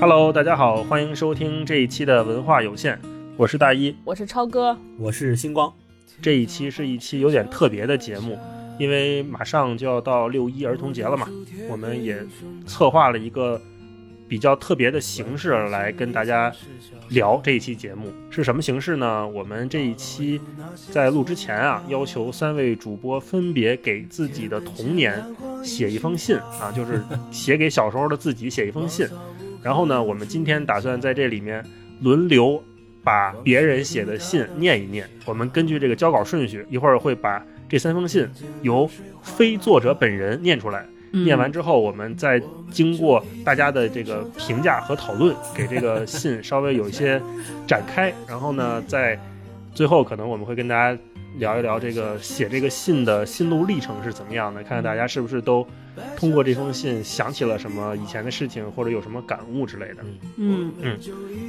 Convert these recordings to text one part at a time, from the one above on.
Hello，大家好，欢迎收听这一期的文化有限，我是大一，我是超哥，我是星光。这一期是一期有点特别的节目，因为马上就要到六一儿童节了嘛，我们也策划了一个比较特别的形式来跟大家聊这一期节目是什么形式呢？我们这一期在录之前啊，要求三位主播分别给自己的童年写一封信啊，就是写给小时候的自己写一封信。然后呢，我们今天打算在这里面轮流把别人写的信念一念。我们根据这个交稿顺序，一会儿会把这三封信由非作者本人念出来。念完之后，我们再经过大家的这个评价和讨论，给这个信稍微有一些展开。然后呢，在最后可能我们会跟大家聊一聊这个写这个信的心路历程是怎么样的，看看大家是不是都通过这封信想起了什么以前的事情，或者有什么感悟之类的。嗯嗯，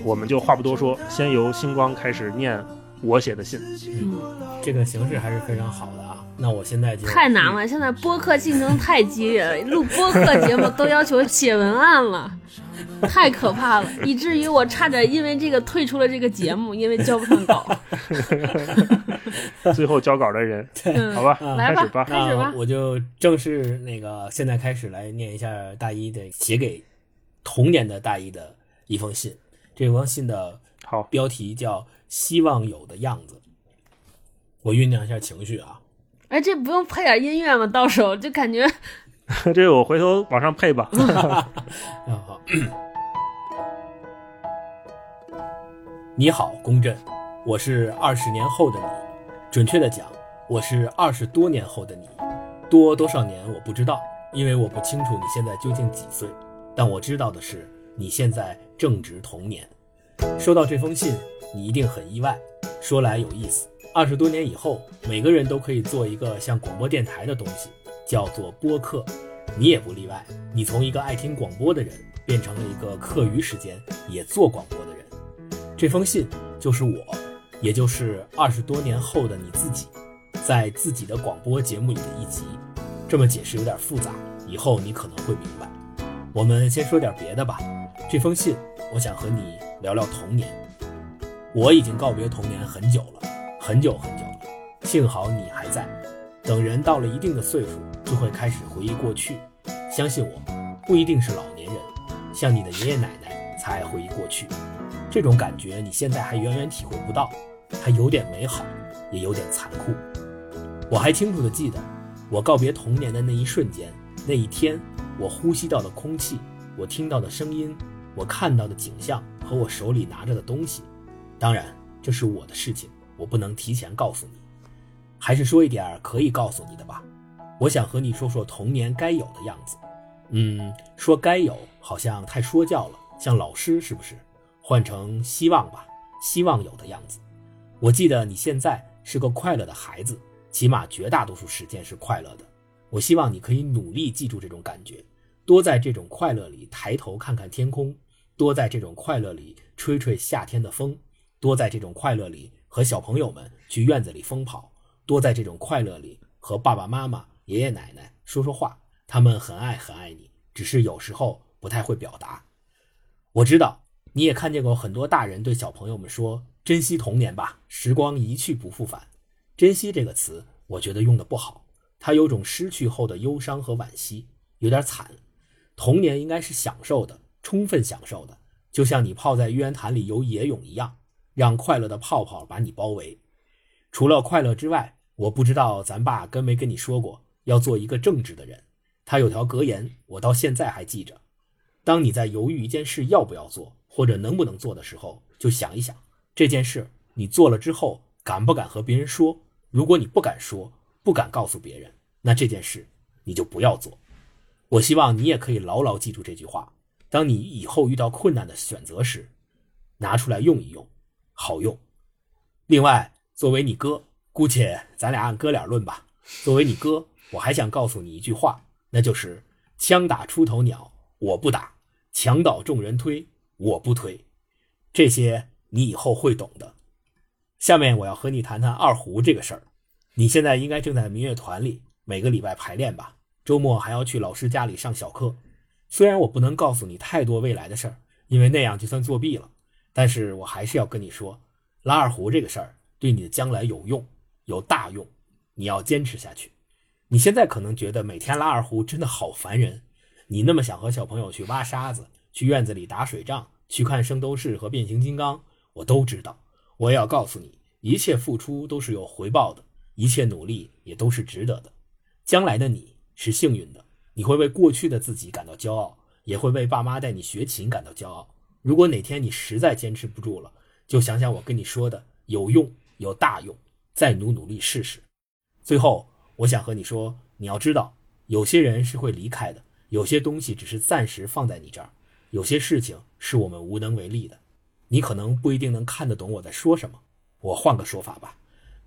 我们就话不多说，先由星光开始念我写的信。嗯，这个形式还是非常好的啊。那我现在就太难了，现在播客竞争太激烈了，录播客节目都要求写文案了，太可怕了，以至于我差点因为这个退出了这个节目，因为交不上稿。最后交稿的人，嗯好吧，来开始吧。开始吧那我就正式那个现在开始来念一下大一的写给童年的大一的一封信。这封信的好，标题叫《希望有的样子》。我酝酿一下情绪啊。哎，这不用配点音乐吗？到时候就感觉 这个我回头往上配吧。啊好，你好，公震，我是二十年后的你，准确的讲，我是二十多年后的你，多多少年我不知道，因为我不清楚你现在究竟几岁，但我知道的是，你现在正值童年。收到这封信，你一定很意外。说来有意思，二十多年以后，每个人都可以做一个像广播电台的东西，叫做播客。你也不例外，你从一个爱听广播的人，变成了一个课余时间也做广播的人。这封信就是我，也就是二十多年后的你自己，在自己的广播节目里的一集。这么解释有点复杂，以后你可能会明白。我们先说点别的吧。这封信，我想和你聊聊童年。我已经告别童年很久了，很久很久了。幸好你还在。等人到了一定的岁数，就会开始回忆过去。相信我，不一定是老年人，像你的爷爷奶奶才爱回忆过去。这种感觉你现在还远远体会不到，它有点美好，也有点残酷。我还清楚地记得，我告别童年的那一瞬间，那一天，我呼吸到的空气，我听到的声音，我看到的景象和我手里拿着的东西。当然，这是我的事情，我不能提前告诉你。还是说一点可以告诉你的吧。我想和你说说童年该有的样子。嗯，说该有好像太说教了，像老师是不是？换成希望吧，希望有的样子。我记得你现在是个快乐的孩子，起码绝大多数时间是快乐的。我希望你可以努力记住这种感觉，多在这种快乐里抬头看看天空，多在这种快乐里吹吹夏天的风，多在这种快乐里和小朋友们去院子里疯跑。多在这种快乐里和爸爸妈妈、爷爷奶奶说说话，他们很爱很爱你，只是有时候不太会表达。我知道你也看见过很多大人对小朋友们说：“珍惜童年吧，时光一去不复返。”珍惜这个词，我觉得用的不好，它有种失去后的忧伤和惋惜，有点惨。童年应该是享受的，充分享受的，就像你泡在玉渊潭里游野泳一样，让快乐的泡泡把你包围。除了快乐之外，我不知道咱爸跟没跟你说过，要做一个正直的人。他有条格言，我到现在还记着：当你在犹豫一件事要不要做，或者能不能做的时候，就想一想这件事你做了之后敢不敢和别人说。如果你不敢说，不敢告诉别人，那这件事你就不要做。我希望你也可以牢牢记住这句话。当你以后遇到困难的选择时，拿出来用一用，好用。另外，作为你哥。姑且咱俩按哥俩论吧。作为你哥，我还想告诉你一句话，那就是“枪打出头鸟，我不打；墙倒众人推，我不推。”这些你以后会懂的。下面我要和你谈谈二胡这个事儿。你现在应该正在民乐团里，每个礼拜排练吧，周末还要去老师家里上小课。虽然我不能告诉你太多未来的事儿，因为那样就算作弊了。但是我还是要跟你说，拉二胡这个事儿对你的将来有用，有大用，你要坚持下去。你现在可能觉得每天拉二胡真的好烦人，你那么想和小朋友去挖沙子，去院子里打水仗，去看圣斗士和变形金刚，我都知道。我也要告诉你，一切付出都是有回报的，一切努力也都是值得的。将来的你是幸运的，你会为过去的自己感到骄傲，也会为爸妈带你学琴感到骄傲。如果哪天你实在坚持不住了，就想想我跟你说的，有用，有大用，再努努力试试。最后，我想和你说，你要知道，有些人是会离开的，有些东西只是暂时放在你这儿，有些事情是我们无能为力的。你可能不一定能看得懂我在说什么，我换个说法吧，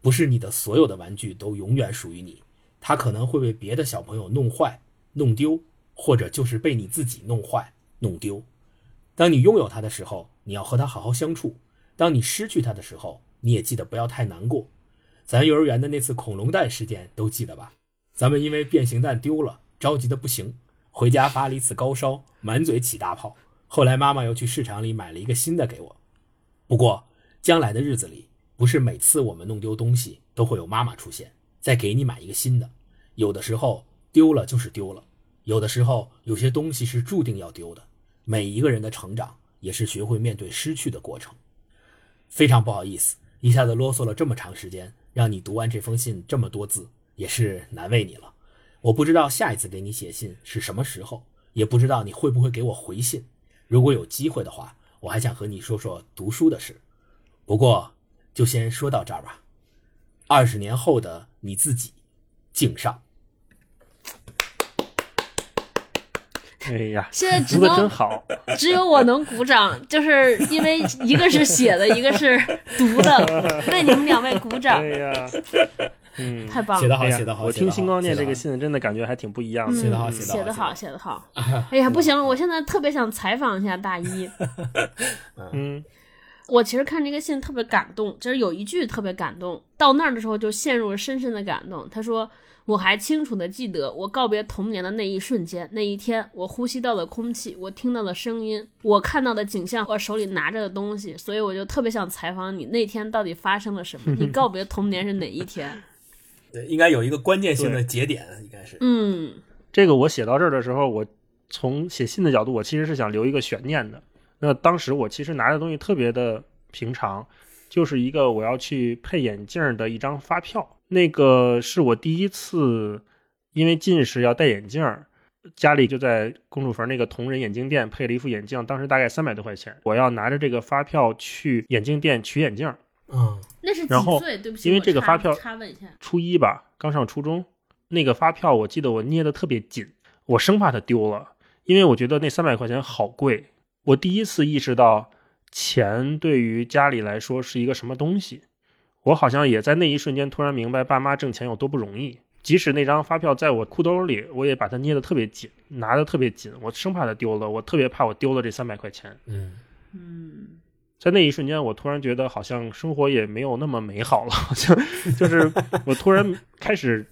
不是你的所有的玩具都永远属于你。他可能会被别的小朋友弄坏、弄丢，或者就是被你自己弄坏、弄丢。当你拥有它的时候，你要和它好好相处；当你失去它的时候，你也记得不要太难过。咱幼儿园的那次恐龙蛋事件都记得吧？咱们因为变形蛋丢了，着急的不行，回家发了一次高烧，满嘴起大泡。后来妈妈又去市场里买了一个新的给我。不过将来的日子里，不是每次我们弄丢东西都会有妈妈出现。再给你买一个新的，有的时候丢了就是丢了，有的时候有些东西是注定要丢的。每一个人的成长也是学会面对失去的过程。非常不好意思，一下子啰嗦了这么长时间，让你读完这封信这么多字，也是难为你了。我不知道下一次给你写信是什么时候，也不知道你会不会给我回信。如果有机会的话，我还想和你说说读书的事。不过就先说到这儿吧。二十年后的你自己，敬上。哎呀，现在只能好，只有我能鼓掌，就是因为一个是写的，一个是读的，为你们两位鼓掌哎，呀，嗯，太棒了。写的好，写的好。我听星光念这个，写信，真的感觉还挺不一样的。写的好嗯写的好写的好，写写得好。哎呀，不行了，我现在特别想采访一下大一。嗯，我其实看这个信特别感动，就是有一句特别感动，到那儿的时候就陷入了深深的感动。他说：“我还清楚的记得我告别童年的那一瞬间，那一天，我呼吸到的空气，我听到的声音，我看到的景象，我手里拿着的东西。所以我就特别想采访你，那天到底发生了什么？你告别童年是哪一天？对，应该有一个关键性的节点，应该是。嗯这个我写到这儿的时候，我从写信的角度，我其实是想留一个悬念的。那当时我其实拿的东西特别的平常，就是一个我要去配眼镜的一张发票。那个是我第一次因为近视要戴眼镜儿，家里就在公主坟那个同仁眼镜店配了一副眼镜，当时大概三百多块钱。我要拿着这个发票去眼镜店取眼镜儿，嗯，那是几然后岁？对不起，因为这个发票插问一下。初一吧，刚上初中，那个发票我记得我捏的特别紧，我生怕它丢了，因为我觉得那三百块钱好贵。我第一次意识到钱对于家里来说是一个什么东西，我好像也在那一瞬间突然明白爸妈挣钱有多不容易。即使那张发票在我裤兜里，我也把它捏得特别紧，拿得特别紧，我生怕它丢了，我特别怕我丢了这三百块钱。嗯，嗯在那一瞬间，我突然觉得好像生活也没有那么美好了，好像就是我突然开始，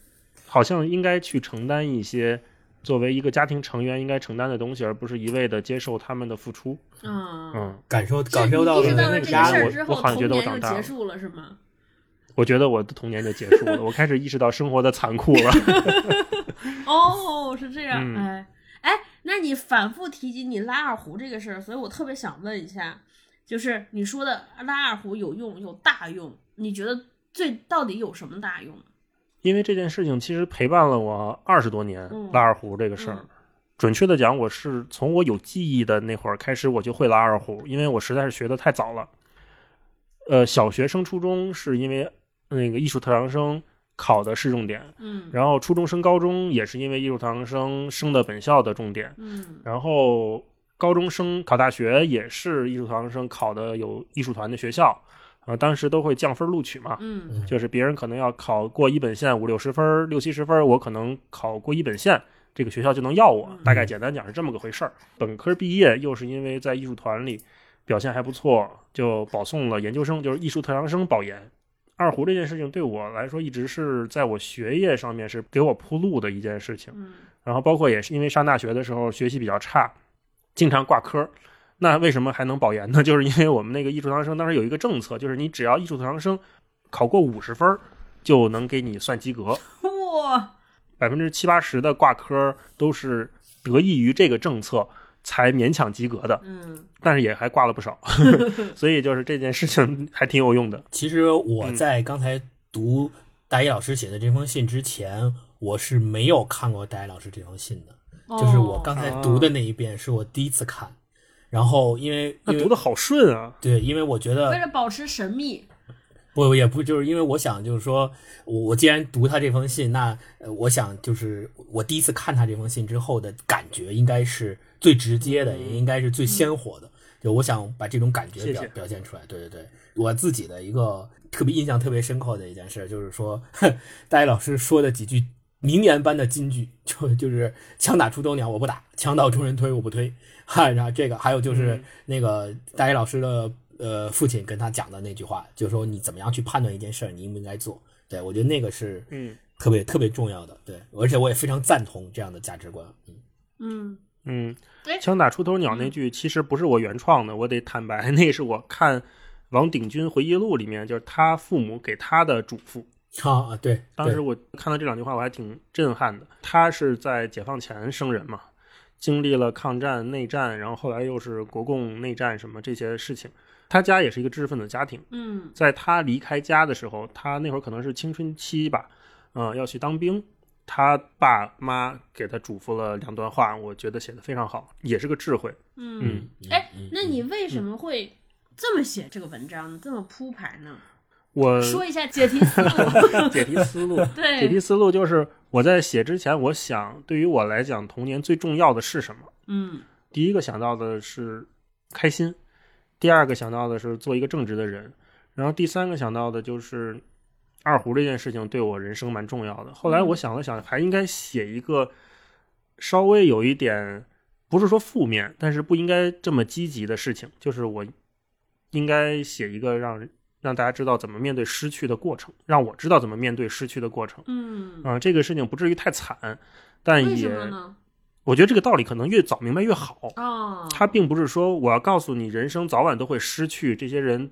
好像应该去承担一些作为一个家庭成员应该承担的东西，而不是一味的接受他们的付出。嗯，嗯，感受感受到了了那个这个事儿我之后，我好像觉得我童年就长大了结束了，是吗？我觉得我的童年就结束了，我开始意识到生活的残酷了。哦，是这样，嗯哎哎，那你反复提及你拉二胡这个事儿，所以我特别想问一下，就是你说的拉二胡有用有大用，你觉得最到底有什么大用？因为这件事情其实陪伴了我二十多年嗯，拉二胡这个事儿。嗯准确的讲，我是从我有记忆的那会儿开始，我就会拉二胡，因为我实在是学的太早了。呃，小学升初中是因为那个艺术特长生考的是重点，嗯然后初中升高中也是因为艺术特长生升的本校的重点，嗯然后高中生考大学也是艺术特长生考的有艺术团的学校，呃，当时都会降分录取嘛，嗯就是别人可能要考过一本线五六十分、六七十分，我可能考过一本线，这个学校就能要我。大概简单讲是这么个回事儿。本科毕业又是因为在艺术团里表现还不错，就保送了研究生，就是艺术特长生保研。二胡这件事情对我来说一直是在我学业上面是给我铺路的一件事情。嗯然后包括也是因为上大学的时候学习比较差，经常挂科。那为什么还能保研呢？就是因为我们那个艺术特长生当时有一个政策，就是你只要艺术特长生考过五十分儿，就能给你算及格。哇，百分之七八十的挂科都是得益于这个政策才勉强及格的，嗯但是也还挂了不少。所以就是这件事情还挺有用的。其实我在刚才读大一老师写的这封信之前，我是没有看过大一老师这封信的。就是我刚才读的那一遍是我第一次看，然后因为那读的好顺啊！对，因为我觉得为了保持神秘，不也不就是因为我想就是说我我既然读他这封信，那呃我想就是我第一次看他这封信之后的感觉应该是最直接的，也应该是最鲜活的。就我想把这种感觉表谢谢表现出来。对对对，我自己的一个特别印象特别深刻的一件事，就是说 大一老师说的几句名言般的金句，就就是枪打出头鸟我不打，枪到众人推我不推。哈，然后这个还有就是嗯那个大一老师的呃父亲跟他讲的那句话，就是说你怎么样去判断一件事儿，你应不应该做。对我觉得那个是嗯特别特别重要的。对，而且我也非常赞同这样的价值观。嗯，嗯嗯哎，枪打出头鸟那句其实不是我原创的，我得坦白，那是我看王鼎钧回忆录里面，就是他父母给他的嘱咐。啊，对，对当时我看到这两句话，我还挺震撼的。他是在解放前生人嘛，经历了抗战、内战，然后后来又是国共内战什么这些事情。他家也是一个知识分子家庭，嗯在他离开家的时候，他那会儿可能是青春期吧，嗯、要去当兵。他爸妈给他嘱咐了两段话，我觉得写的非常好，也是个智慧。嗯嗯，哎嗯，那你为什么会这么写这个文章呢？这么铺排呢？我说一下解题思路。解题思路，对解，题思路就是我在写之前，我想对于我来讲，童年最重要的是什么？嗯第一个想到的是开心，第二个想到的是做一个正直的人，然后第三个想到的就是二胡这件事情对我人生蛮重要的。后来我想了想，还应该写一个稍微有一点，不是说负面，但是不应该这么积极的事情，就是我应该写一个让让大家知道怎么面对失去的过程，让我知道怎么面对失去的过程。嗯，啊、这个事情不至于太惨，但也？我觉得这个道理可能越早明白越好。哦，他并不是说我要告诉你人生早晚都会失去，这些人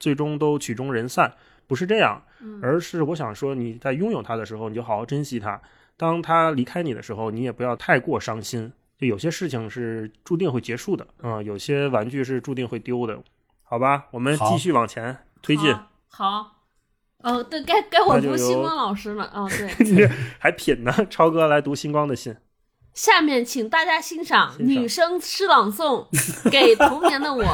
最终都曲终人散，不是这样，嗯而是我想说你在拥有他的时候，你就好好珍惜他；当他离开你的时候，你也不要太过伤心。就有些事情是注定会结束的，嗯，有些玩具是注定会丢的，好吧？我们继续往前推荐，好。哦，对，该该我读星光老师了。哦，对，你还品呢。超哥来读星光的信，下面请大家欣赏欣赏女生诗朗诵《给童年的我 》，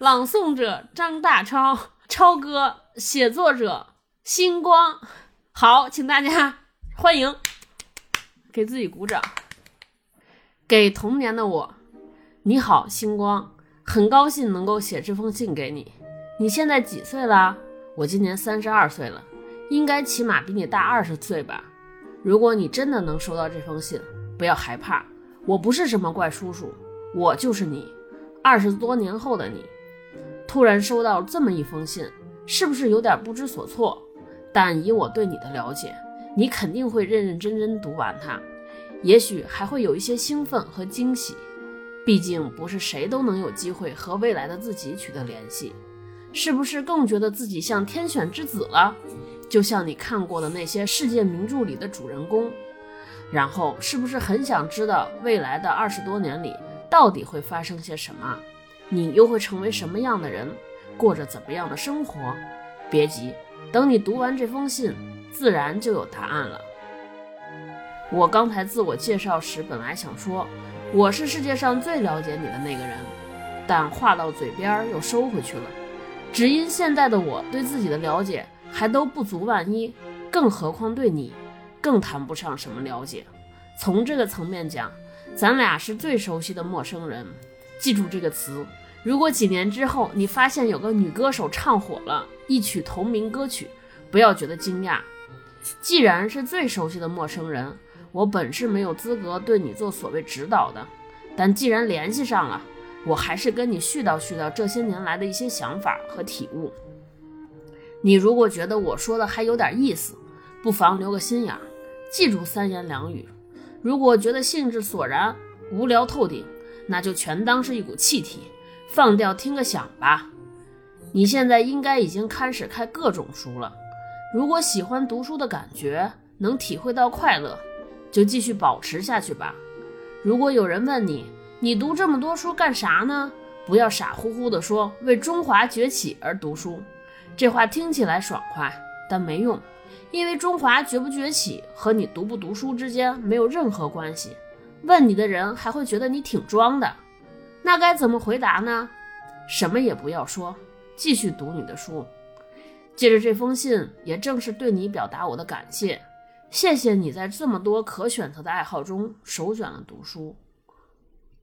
朗诵者张大超，超哥，写作者星光。好，请大家欢迎，给自己鼓掌。给童年的我，你好，星光，很高兴能够写这封信给你。你现在几岁啦？我今年三十二岁了，应该起码比你大二十岁吧。如果你真的能收到这封信，不要害怕，我不是什么怪叔叔，我就是你，二十多年后的你。突然收到这么一封信，是不是有点不知所措？但以我对你的了解，你肯定会认认真真读完它，也许还会有一些兴奋和惊喜。毕竟不是谁都能有机会和未来的自己取得联系，是不是更觉得自己像天选之子了？就像你看过的那些世界名著里的主人公，然后是不是很想知道未来的二十多年里到底会发生些什么？你又会成为什么样的人，过着怎么样的生活？别急，等你读完这封信，自然就有答案了。我刚才自我介绍时，本来想说我是世界上最了解你的那个人，但话到嘴边又收回去了，只因现在的我对自己的了解还都不足万一，更何况对你，更谈不上什么了解。从这个层面讲，咱俩是最熟悉的陌生人。记住这个词。如果几年之后你发现有个女歌手唱火了一曲同名歌曲，不要觉得惊讶。既然是最熟悉的陌生人，我本是没有资格对你做所谓指导的，但既然联系上了，我还是跟你絮叨絮叨这些年来的一些想法和体悟。你如果觉得我说的还有点意思，不妨留个心眼，记住三言两语。如果觉得兴致索然、无聊透顶，那就全当是一股气体，放掉听个响吧。你现在应该已经开始看各种书了。如果喜欢读书的感觉，能体会到快乐，就继续保持下去吧。如果有人问你，你读这么多书干啥呢？不要傻乎乎的说为中华崛起而读书，这话听起来爽快，但没用，因为中华崛不崛起和你读不读书之间没有任何关系。问你的人还会觉得你挺装的，那该怎么回答呢？什么也不要说，继续读你的书。借着这封信，也正是对你表达我的感谢，谢谢你在这么多可选择的爱好中首选了读书。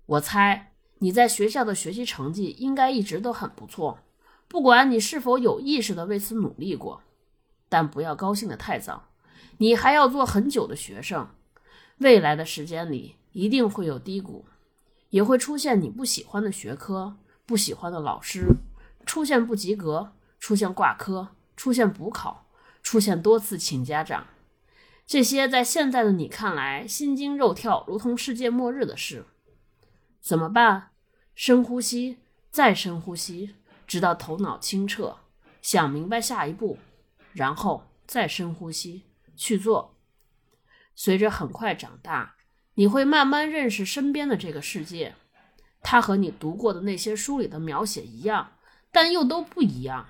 我猜你在学校的学习成绩应该一直都很不错，不管你是否有意识的为此努力过，但不要高兴得太早，你还要做很久的学生，未来的时间里。一定会有低谷，也会出现你不喜欢的学科、不喜欢的老师，出现不及格，出现挂科，出现补考，出现多次请家长。这些在现在的你看来心惊肉跳，如同世界末日的事，怎么办？深呼吸，再深呼吸，直到头脑清澈，想明白下一步，然后再深呼吸去做。随着很快长大。你会慢慢认识身边的这个世界，它和你读过的那些书里的描写一样，但又都不一样。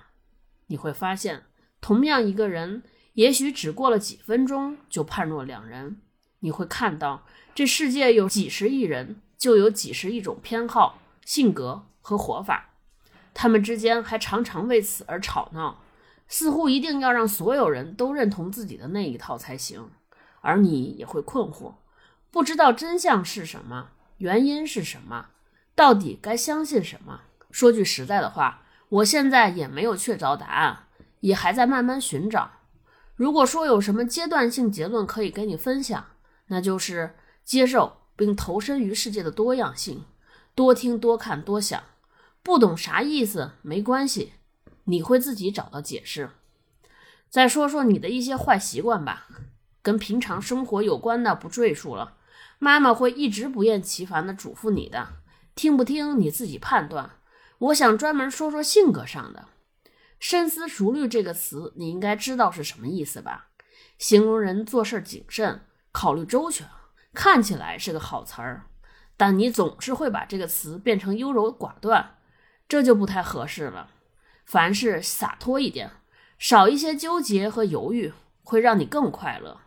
你会发现，同样一个人，也许只过了几分钟就判若两人。你会看到，这世界有几十亿人，就有几十亿种偏好、性格和活法，他们之间还常常为此而吵闹，似乎一定要让所有人都认同自己的那一套才行。而你也会困惑。不知道真相是什么，原因是什么，到底该相信什么？说句实在的话，我现在也没有确凿答案，也还在慢慢寻找。如果说有什么阶段性结论可以跟你分享，那就是接受并投身于世界的多样性，多听、多看、多想。不懂啥意思没关系，你会自己找到解释。再说说你的一些坏习惯吧，跟平常生活有关的不赘述了。妈妈会一直不厌其烦地嘱咐你的，听不听你自己判断。我想专门说说性格上的。深思熟虑这个词，你应该知道是什么意思吧？形容人做事谨慎、考虑周全，看起来是个好词儿，但你总是会把这个词变成优柔寡断，这就不太合适了。凡事洒脱一点，少一些纠结和犹豫，会让你更快乐。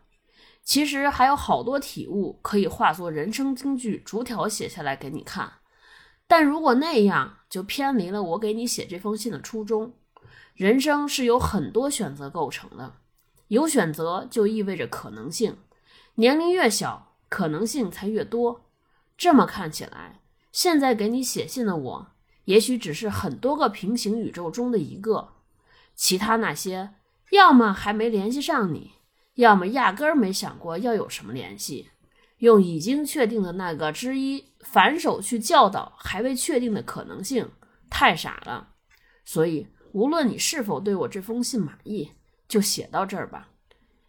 其实还有好多体悟可以化作人生金句，逐条写下来给你看。但如果那样，就偏离了我给你写这封信的初衷。人生是由很多选择构成的，有选择就意味着可能性。年龄越小，可能性才越多。这么看起来，现在给你写信的我，也许只是很多个平行宇宙中的一个。其他那些，要么还没联系上你。要么压根儿没想过要有什么联系，用已经确定的那个之一反手去教导还未确定的可能性，太傻了。所以，无论你是否对我这封信满意，就写到这儿吧。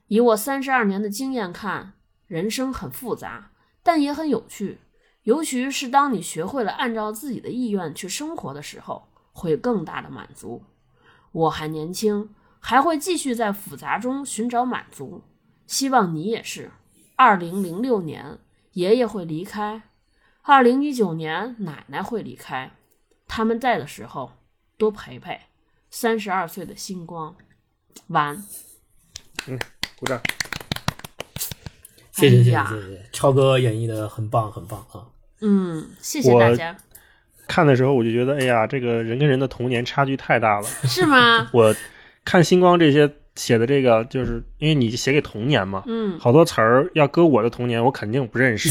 以我三十二年的经验看，人生很复杂，但也很有趣。尤其是当你学会了按照自己的意愿去生活的时候，会更大的满足。我还年轻。还会继续在复杂中寻找满足，希望你也是。二零零六年，爷爷会离开；二零一九年，奶奶会离开。他们在的时候，多陪陪。三十二岁的星光，晚。嗯，鼓掌。谢谢谢谢谢谢，超哥演绎的很棒很棒啊。嗯，谢谢大家。看的时候我就觉得，哎呀，这个人跟人的童年差距太大了。是吗？我。看星光这些写的这个，就是因为你写给童年嘛，嗯，好多词儿要搁我的童年，我肯定不认识。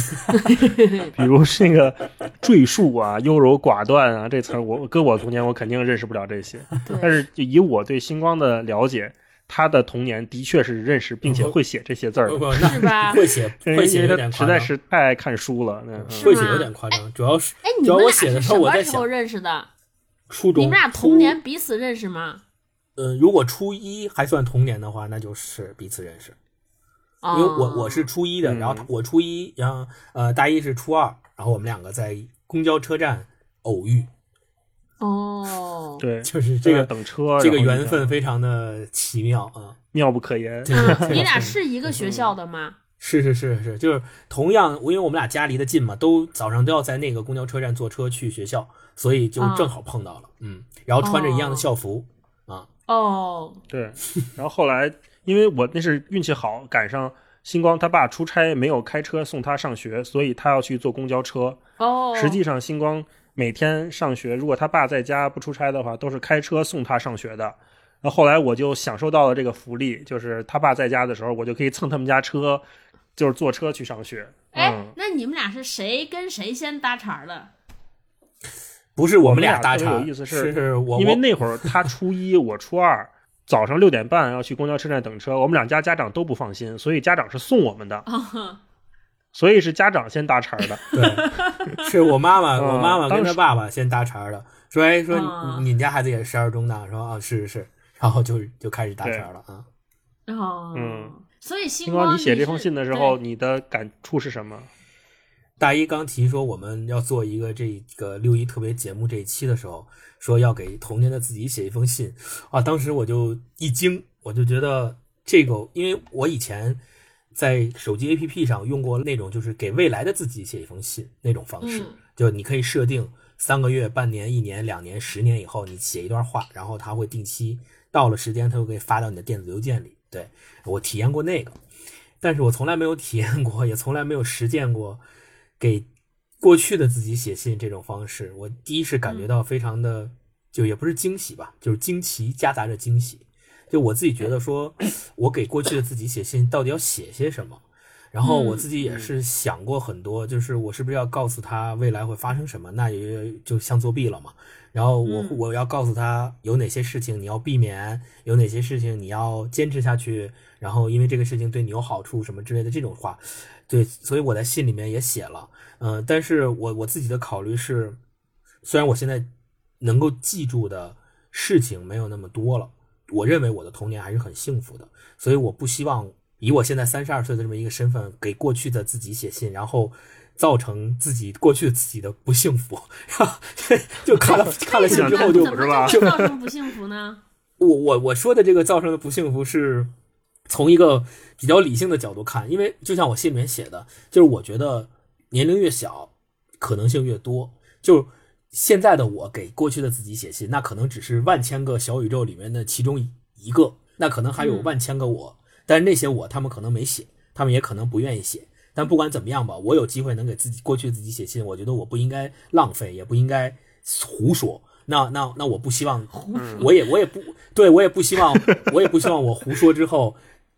比如那个赘述啊、优柔寡断啊，这词儿我搁我童年我肯定认识不了这些。但是以我对星光的了解，他的童年的确是认识并且会写这些字儿，是吧？会写，会写有点实在是太爱看书了，会写有点夸张。主要是，哎，你们俩是什么时候认识的？初中。你们俩童年彼此认识吗？嗯，如果初一还算童年的话，那就是彼此认识。因为我我是初一的，然后我初一，然后呃大一是初二，然后我们两个在公交车站偶遇，哦，对，就是这个等车，这个缘分非常的奇妙啊。妙不可言。对嗯，你俩是一个学校的吗？是是是是，就是同样，因为我们俩家离得近嘛，都早上都要在那个公交车站坐车去学校，所以就正好碰到了。嗯，然后穿着一样的校服啊，哦，对，然后后来因为我那是运气好，赶上星光他爸出差没有开车送他上学，所以他要去坐公交车。哦，实际上，星光每天上学，如果他爸在家不出差的话，都是开车送他上学的。那后后来我就享受到了这个福利，就是他爸在家的时候，我就可以蹭他们家车，就是坐车去上学。哎嗯，，那你们俩是谁跟谁先搭茬的？不是我们们俩搭茬，有意思是是我我因为那会儿他初一，我初二，早上六点半要去公交车站等车，我们两家家长都不放心，所以家长是送我们的，哦，所以是家长先搭茬的。对，是我妈妈，嗯 我妈妈跟她爸爸先搭茬的，说哎说嗯你们家孩子也是十二中的，说啊是是。是，然后就就开始搭茬了啊。哦，嗯，所以星星光，你写这封信的时候，你的感触是什么？大一刚提说我们要做一个这个六一特别节目这一期的时候，说要给童年的自己写一封信。啊，当时我就一惊，我就觉得这个，因为我以前在手机 APP 上用过那种就是给未来的自己写一封信那种方式，嗯就你可以设定三个月、半年、一年、两年、十年以后，你写一段话，然后它会定期到了时间，它就可以发到你的电子邮件里。对我体验过那个，但是我从来没有体验过，也从来没有实践过给过去的自己写信这种方式。我第一是感觉到非常的，就也不是惊喜吧，就是惊奇夹杂着惊喜。就我自己觉得说，我给过去的自己写信到底要写些什么？然后我自己也是想过很多，就是我是不是要告诉他未来会发生什么？那也就像作弊了嘛。然后我嗯我要告诉他有哪些事情你要避免，有哪些事情你要坚持下去，然后因为这个事情对你有好处什么之类的这种话，对，所以我在信里面也写了，嗯、但是我我自己的考虑是，虽然我现在能够记住的事情没有那么多了，我认为我的童年还是很幸福的，所以我不希望以我现在三十二岁的这么一个身份给过去的自己写信，然后造成自己过去的自己的不幸福，就看了看了信之后就是吧就造成不幸福呢？我我我说的这个造成的不幸福是从一个比较理性的角度看，因为就像我信里面写的，就是我觉得年龄越小，可能性越多。就现在的我给过去的自己写信，那可能只是万千个小宇宙里面的其中一个，那可能还有嗯万千个我，但是那些我他们可能没写，他们也可能不愿意写。但不管怎么样吧，我有机会能给自己过去自己写信，我觉得我不应该浪费，也不应该胡说。那那那我不希望，我也我也不对我也不希望，我也不希望我胡说之后，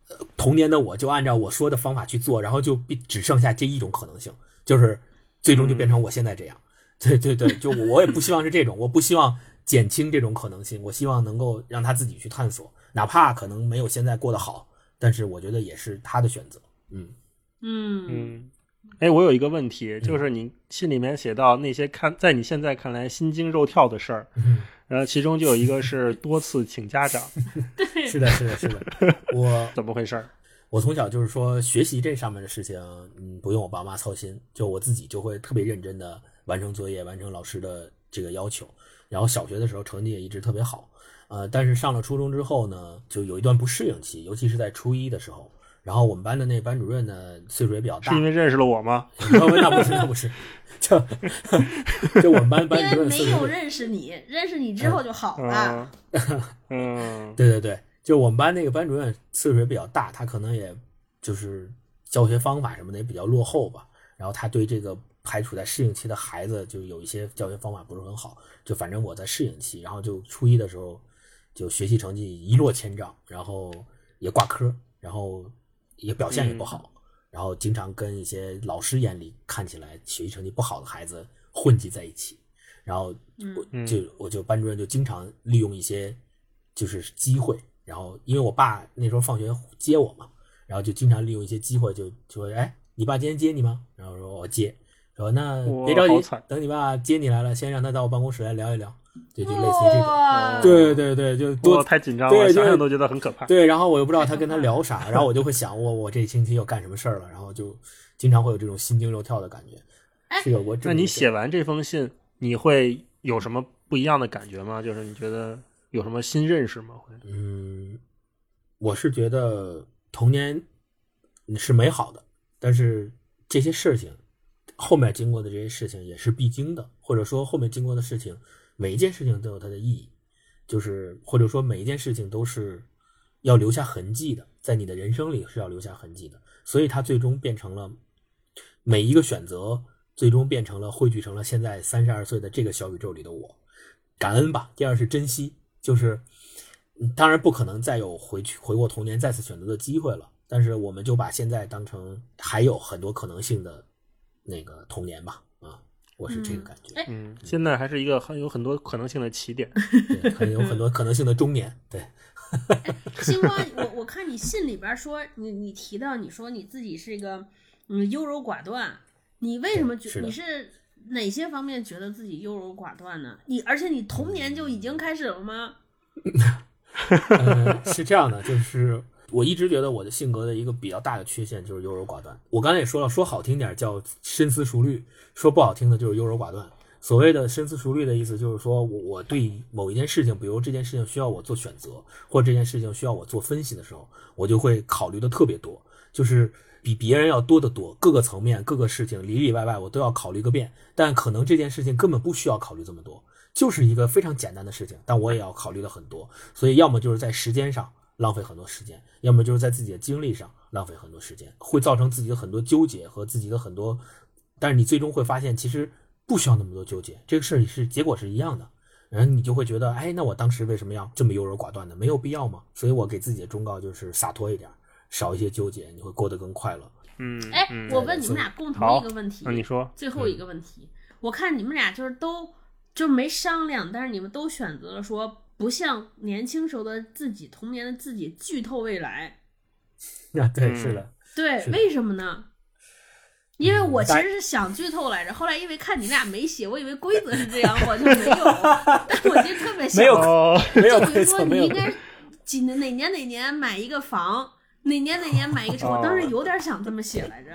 呃童年的我就按照我说的方法去做，然后就必只剩下这一种可能性，就是最终就变成我现在这样。对对对，就我我也不希望是这种，我不希望减轻这种可能性，我希望能够让他自己去探索，哪怕可能没有现在过得好，但是我觉得也是他的选择。嗯嗯嗯，哎，我有一个问题，就是你信里面写到那些看在你现在看来心惊肉跳的事儿，嗯，然后其中就有一个是多次请家长，是的，是的，是的，我 怎么回事儿？我从小就是说学习这上面的事情，嗯，不用我爸妈操心，就我自己就会特别认真的完成作业，完成老师的这个要求。然后小学的时候成绩也一直特别好，呃，但是上了初中之后呢，就有一段不适应期，尤其是在初一的时候。然后我们班的那班主任呢，岁数也比较大是因，为认识了我吗？那不是那不是，就就我们班班主因为没任岁数有认识你，认识你之后就好了。嗯嗯对对对，就我们班那个班主任岁数也比较大，他可能也就是教学方法什么的也比较落后吧。然后他对这个还处在适应期的孩子，就有一些教学方法不是很好。就反正我在适应期，然后就初一的时候，就学习成绩一落千丈，然后也挂科，然后也表现也不好，然后经常跟一些老师眼里看起来学习成绩不好的孩子混迹在一起。然后我嗯就我就班主任就经常利用一些就是机会，然后因为我爸那时候放学接我嘛，然后就经常利用一些机会就就说哎，你爸今天接你吗？然后说我接，说那别着急，等你爸接你来了，先让他到我办公室来聊一聊，就就类似于这种。对对对，就我多太紧张对了，想想都觉得很可怕。对，然后我又不知道他跟他聊啥，然后我就会想，我我这星期又干什么事儿了，然后就经常会有这种心惊肉跳的感觉。哎是有过那你写完这封信，你会有什么不一样的感觉吗？就是你觉得有什么新认识吗？会嗯，我是觉得童年是美好的，但是这些事情后面经过的这些事情也是必经的，或者说后面经过的事情，每一件事情都有它的意义，就是或者说每一件事情都是要留下痕迹的，在你的人生里是要留下痕迹的，所以它最终变成了每一个选择，最终变成了汇聚成了现在三十二岁的这个小宇宙里的我。感恩吧，第二是珍惜，就是当然不可能再有回去回过童年再次选择的机会了，但是我们就把现在当成还有很多可能性的那个童年吧，啊，我是这个感觉，哎嗯，现在还是一个很有很多可能性的起点。对，很有很多可能性的中年，对，星光，我我看你信里边说，你你提到你说你自己是一个嗯优柔寡断，你为什么觉是你是哪些方面觉得自己优柔寡断呢？你而且你童年就已经开始了吗？呃，是这样的，就是我一直觉得我的性格的一个比较大的缺陷就是优柔寡断。我刚才也说了，说好听点叫深思熟虑，说不好听的就是优柔寡断。所谓的深思熟虑的意思，就是说我我对某一件事情，比如这件事情需要我做选择，或这件事情需要我做分析的时候，我就会考虑的特别多，就是比别人要多得多，各个层面、各个事情里里外外我都要考虑个遍。但可能这件事情根本不需要考虑这么多，就是一个非常简单的事情，但我也要考虑的很多，所以要么就是在时间上浪费很多时间，要么就是在自己的精力上浪费很多时间，会造成自己的很多纠结和自己的很多，但是你最终会发现其实不需要那么多纠结，这个事儿是结果是一样的。然后你就会觉得，哎，那我当时为什么要这么优柔寡断呢？没有必要吗？所以我给自己的忠告就是洒脱一点，少一些纠结，你会过得更快乐。嗯，哎，嗯我问你们俩共同一个问题，那你说，最后一个问题，我看你们俩就是都就没商量，但是你们都选择了说不像年轻时候的自己、童年的自己剧透未来。啊，对，嗯是的，对，为什么呢？因为我其实是想剧透来着，后来因为看你们俩没写，我以为规则是这样，我就没有。但我其实特别想，没有哦，没有就比如说你应该几年哪年哪年买一个房，哪年哪年买一个车，哦我当时有点想这么写来着。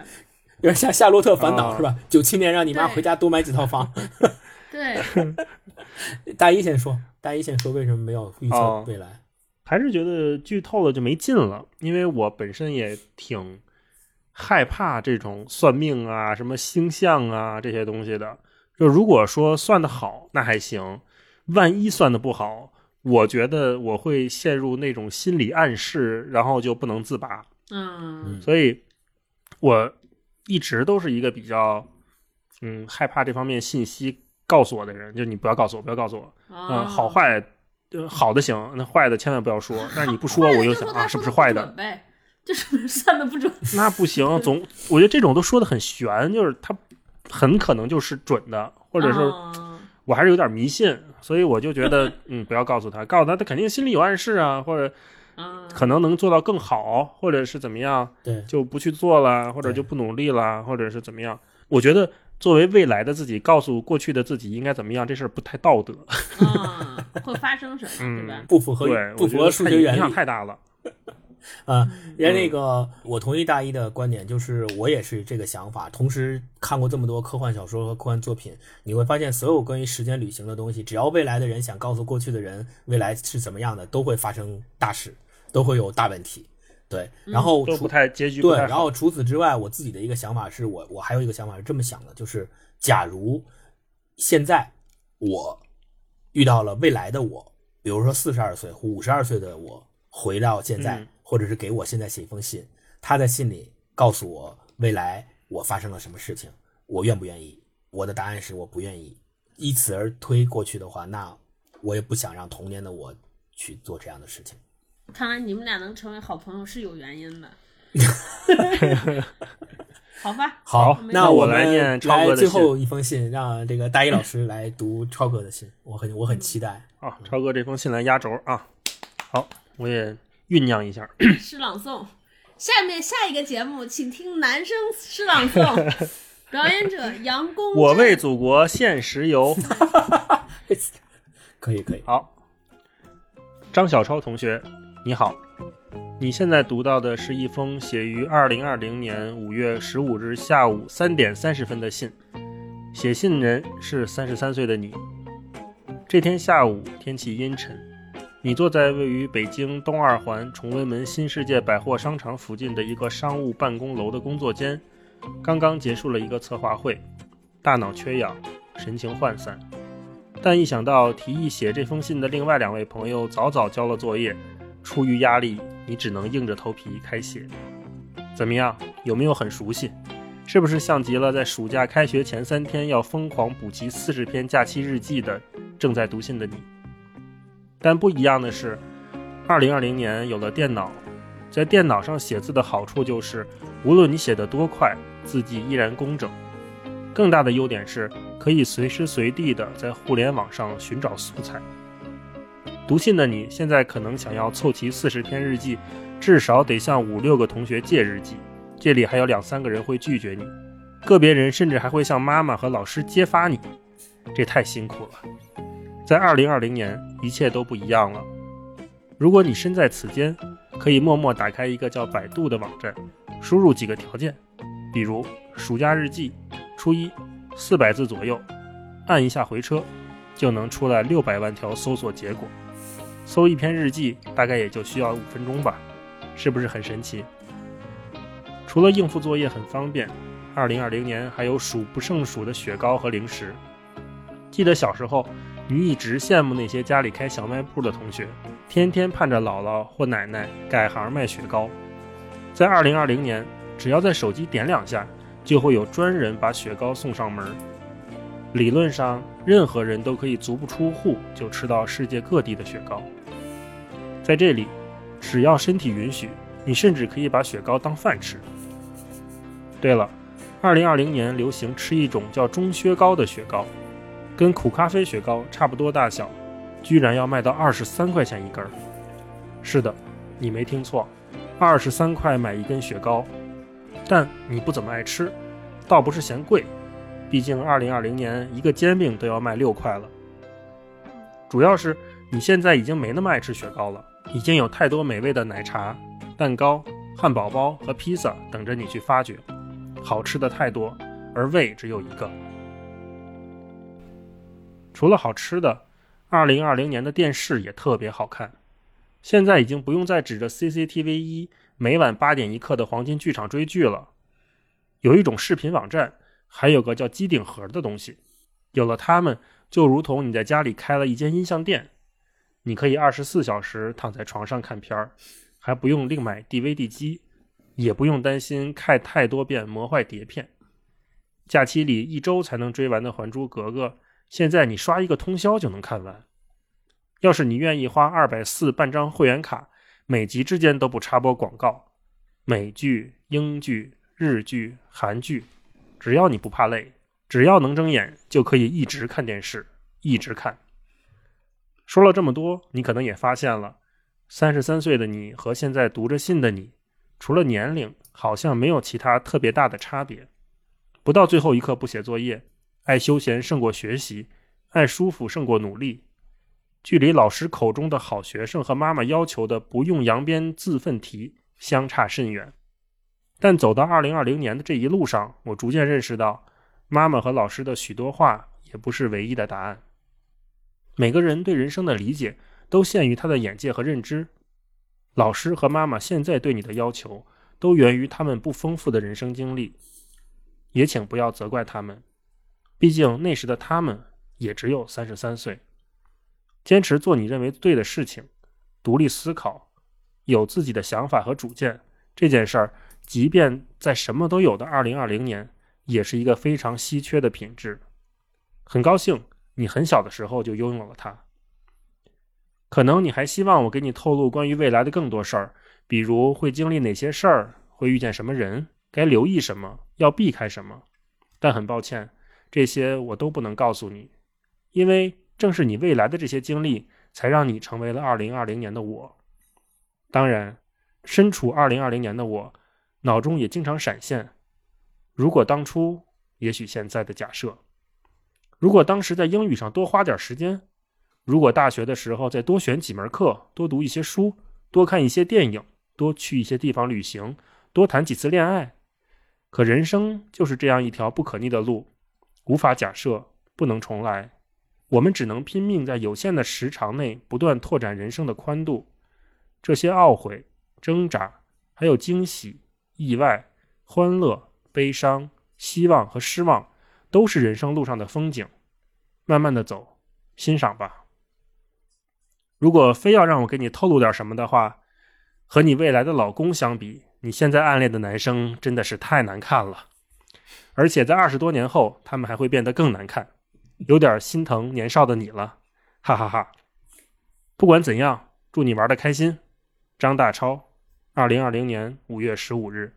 有点像《夏洛特烦恼》哦是吧？九七年让你妈回家多买几套房。对，大一先说，大一先说为什么没有预测哦未来？还是觉得剧透了就没劲了，因为我本身也挺害怕这种算命啊、什么星象啊这些东西的。就如果说算的好，那还行；万一算的不好，我觉得我会陷入那种心理暗示，然后就不能自拔。嗯所以，我一直都是一个比较嗯害怕这方面信息告诉我的人，就你不要告诉我，不要告诉我。嗯，啊，好坏，呃，好的行，那坏的千万不要说。但是你不说，我又想啊，是不是坏的？准呗？就是 算的不准。那不行，总我觉得这种都说的很悬，就是他很可能就是准的，或者是哦我还是有点迷信，所以我就觉得嗯，不要告诉他，告诉他他肯定心里有暗示啊，或者嗯，可能能做到更好，或者是怎么样，对，就不去做了，或者就不努力了，或者是怎么样。我觉得作为未来的自己，告诉过去的自己应该怎么样，这事儿不太道德。嗯，会发生什么，嗯对吧？不符合对，不符合数学原理影响数学原理太大了。啊。人家那个，我同意大一的观点，就是我也是这个想法。同时看过这么多科幻小说和科幻作品，你会发现，所有关于时间旅行的东西，只要未来的人想告诉过去的人未来是怎么样的，都会发生大事，都会有大问题。对，然后除都不太结局太好。然后除此之外，我自己的一个想法是我我还有一个想法是这么想的，就是假如现在我遇到了未来的我，比如说四十二岁或五十二岁的我回到现在，嗯或者是给我现在写一封信，他在信里告诉我未来我发生了什么事情，我愿不愿意？我的答案是我不愿意。依此而推过去的话，那我也不想让童年的我去做这样的事情。看来你们俩能成为好朋友是有原因的。好吧，好那我来念超哥的信来最后一封信，让这个大一老师来读超哥的信，我很我很期待。啊，超哥这封信来压轴啊。好，我也酝酿一下。诗朗诵。下面下一个节目，请听男生诗朗诵，表演者 杨公。我为祖国献石油。可以可以，好，张小超同学，你好。你现在读到的是一封写于二零二零年五月十五日下午三点三十分的信，写信人是三十三岁的你。这天下午天气阴沉，你坐在位于北京东二环崇文门新世界百货商场附近的一个商务办公楼的工作间，刚刚结束了一个策划会，大脑缺氧，神情涣散。但一想到提议写这封信的另外两位朋友早早交了作业，出于压力，你只能硬着头皮开写。怎么样？有没有很熟悉？是不是像极了在暑假开学前三天要疯狂补齐四十篇假期日记的正在读信的你？但不一样的是，二零二零年有了电脑，在电脑上写字的好处就是，无论你写得多快，字迹依然工整。更大的优点是，可以随时随地的在互联网上寻找素材。读信的你现在可能想要凑齐四十篇日记，至少得向五六个同学借日记，这里还有两三个人会拒绝你，个别人甚至还会向妈妈和老师揭发你，这太辛苦了。在二零二零年，一切都不一样了。如果你身在此间，可以默默打开一个叫百度的网站，输入几个条件，比如暑假日记。初一，四百字左右，按一下回车，就能出来六百万条搜索结果。搜一篇日记大概也就需要五分钟吧，是不是很神奇？除了应付作业很方便，二零二零年还有数不胜数的雪糕和零食。记得小时候，你一直羡慕那些家里开小卖部的同学，天天盼着姥姥或奶奶改行卖雪糕。在二零二零年，只要在手机点两下。就会有专人把雪糕送上门。理论上，任何人都可以足不出户就吃到世界各地的雪糕。在这里，只要身体允许，你甚至可以把雪糕当饭吃。对了，二零二零年流行吃一种叫中薛高的雪糕，跟苦咖啡雪糕差不多大小，居然要卖到二十三块钱一根儿。是的，你没听错，二十三块买一根雪糕。但你不怎么爱吃，倒不是嫌贵，毕竟二零二零年一个煎饼都要卖六块了。主要是你现在已经没那么爱吃雪糕了，已经有太多美味的奶茶、蛋糕、汉堡包和披萨等着你去发掘，好吃的太多，而胃只有一个。除了好吃的，二零二零年的电视也特别好看，现在已经不用再指着 CCTV 一。每晚八点一刻的黄金剧场追剧了，有一种视频网站，还有个叫机顶盒的东西，有了它们，就如同你在家里开了一间音像店，你可以二十四小时躺在床上看片儿，还不用另买 DVD 机，也不用担心看太多遍磨坏碟片。假期里一周才能追完的《还珠格格》，现在你刷一个通宵就能看完。要是你愿意花二百四办张会员卡。每集之间都不插播广告，美剧、英剧、日剧、韩剧，只要你不怕累，只要能睁眼，就可以一直看电视，一直看。说了这么多，你可能也发现了，三十三岁的你和现在读着信的你，除了年龄，好像没有其他特别大的差别。不到最后一刻不写作业，爱休闲胜过学习，爱舒服胜过努力。距离老师口中的好学生和妈妈要求的不用扬鞭自奋蹄相差甚远，但走到二零二零年的这一路上，我逐渐认识到，妈妈和老师的许多话也不是唯一的答案。每个人对人生的理解都限于他的眼界和认知，老师和妈妈现在对你的要求都源于他们不丰富的人生经历，也请不要责怪他们，毕竟那时的他们也只有三十三岁。坚持做你认为对的事情，独立思考，有自己的想法和主见。这件事儿，即便在什么都有的二零二零年，也是一个非常稀缺的品质。很高兴你很小的时候就拥有了它。可能你还希望我给你透露关于未来的更多事儿，比如会经历哪些事儿，会遇见什么人，该留意什么，要避开什么。但很抱歉，这些我都不能告诉你，因为。正是你未来的这些经历，才让你成为了二零二零年的我。当然，身处二零二零年的我，脑中也经常闪现：如果当初，也许现在的假设；如果当时在英语上多花点时间；如果大学的时候再多选几门课，多读一些书，多看一些电影，多去一些地方旅行，多谈几次恋爱。可人生就是这样一条不可逆的路，无法假设，不能重来。我们只能拼命在有限的时长内不断拓展人生的宽度。这些懊悔、挣扎，还有惊喜、意外、欢乐、悲伤、希望和失望，都是人生路上的风景。慢慢的走，欣赏吧。如果非要让我给你透露点什么的话，和你未来的老公相比，你现在暗恋的男生真的是太难看了。而且在二十多年后，他们还会变得更难看，有点心疼年少的你了，哈哈哈。不管怎样，祝你玩的开心。张大超，二零二零年五月十五日。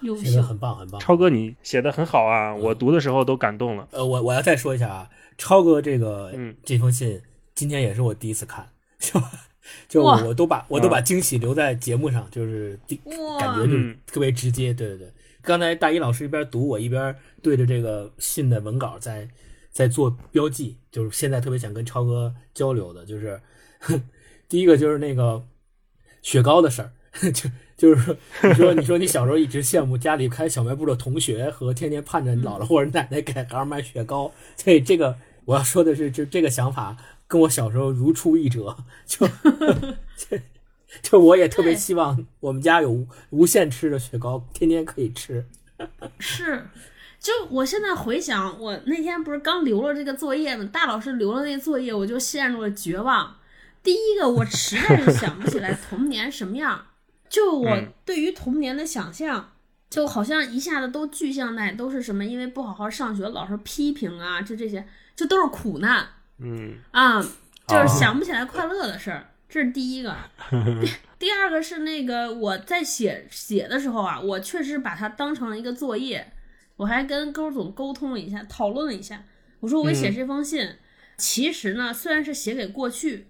优秀，写的很棒很棒。超哥，你写的很好啊，我读的时候都感动了。呃，我我要再说一下啊，超哥这个、嗯这封信，今天也是我第一次看，就就我都把我都把惊喜留在节目上，就是第哇感觉就特别直接。对对对，刚才大一老师一边读，我一边对着这个信的文稿在在做标记，就是现在特别想跟超哥交流的，就是 第一个就是那个雪糕的事儿，就就是说，你说你说你小时候一直羡慕家里开小卖部的同学和天天盼着姥姥或者奶奶给孩儿买雪糕，所以这个我要说的是，就这个想法跟我小时候如出一辙，就 就就我也特别希望我们家有无无限吃的雪糕，天天可以吃。是，就我现在回想，我那天不是刚留了这个作业吗？大老师留了那作业，我就陷入了绝望。第一个，我实在是想不起来童年什么样，就我嗯对于童年的想象，就好像一下子都具象在都是什么，因为不好好上学，老师批评啊，就这些，就都是苦难嗯啊，就是哦想不起来快乐的事儿，这是第一个。第 第二个是那个我在写写的时候啊，我确实把它当成了一个作业，我还跟勾总沟通了一下，讨论了一下。我说我写这封信，其实呢虽然是写给过去，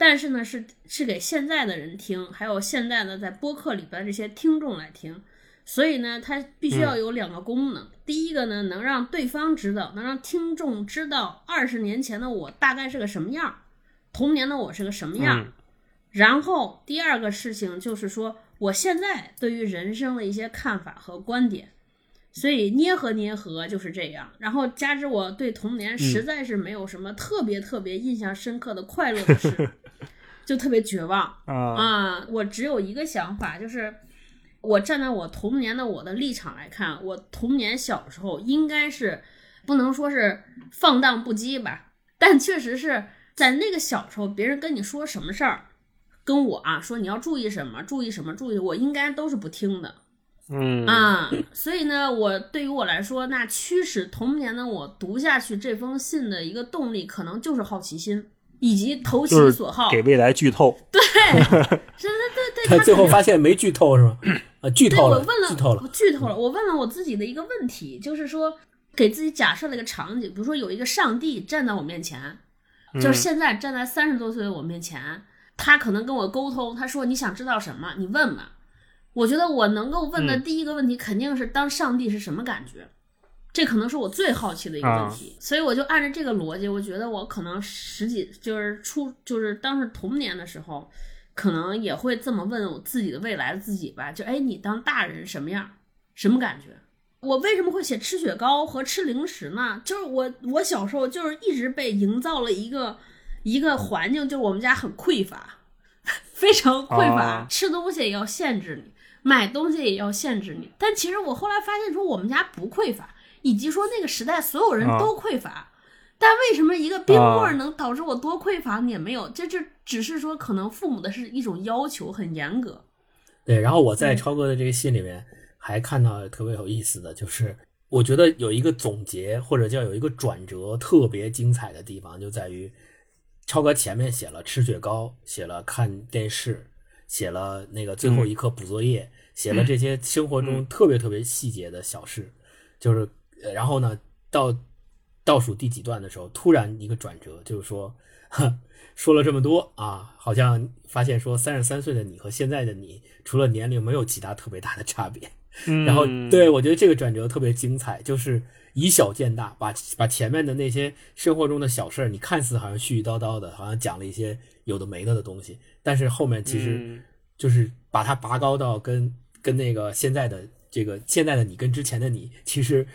但是呢是是给现在的人听，还有现在的在播客里边这些听众来听。所以呢，它必须要有两个功能。第一个呢，能让对方知道，能让听众知道二十年前的我大概是个什么样儿，童年的我是个什么样然后第二个事情就是说，我现在对于人生的一些看法和观点，所以捏合捏合就是这样。然后加之我对童年实在是没有什么特别特别印象深刻的快乐的事，就特别绝望啊啊！我只有一个想法，就是我站在我童年的我的立场来看，我童年小时候应该是不能说是放荡不羁吧，但确实是在那个小时候，别人跟你说什么事儿。跟我啊说你要注意什么，注意什么，注意，我应该都是不听的嗯啊。所以呢，我对于我来说，那驱使童年的我读下去这封信的一个动力，可能就是好奇心以及投其就是所好。给未来剧透。对，是的，对对，他最后发现没剧透是吗？啊，剧对透了，我问了，剧透了我。剧透了。我问了我自己的一个问题，就是说，给自己假设了一个场景，比如说有一个上帝站在我面前，嗯就是现在站在三十多岁的我面前，他可能跟我沟通，他说你想知道什么，你问吧。我觉得我能够问的嗯第一个问题肯定是当上帝是什么感觉，这可能是我最好奇的一个问题，所以我就按照这个逻辑，我觉得我可能十几就是初就是当时童年的时候，可能也会这么问我自己的未来的自己吧，就哎，你当大人什么样，什么感觉？我为什么会写吃雪糕和吃零食呢？就是我我小时候就是一直被营造了一个一个环境，就是我们家很匮乏，非常匮乏，啊吃东西也要限制你，买东西也要限制你。但其实我后来发现说我们家不匮乏，以及说那个时代所有人都匮乏。但为什么一个冰棍儿能导致我多匮乏你？也没有，这这只是说可能父母的是一种要求很严格。对，然后我在嗯超哥的这个信里面还看到特别有意思的，就是我觉得有一个总结或者叫有一个转折特别精彩的地方，就在于超哥前面写了吃雪糕，写了看电视，写了那个最后一课补作业，写了这些生活中特别特别细节的小事，就是呃然后呢到倒数第几段的时候，突然一个转折，就是说。呵说了这么多啊，好像发现说三十三岁的你和现在的你，除了年龄没有其他特别大的差别。嗯然后对我觉得这个转折特别精彩，就是以小见大，把把前面的那些生活中的小事儿，你看似好像絮絮叨叨的，好像讲了一些有的没的的东西，但是后面其实嗯。就是把它拔高到跟跟那个现在的这个现在的你跟之前的你，其实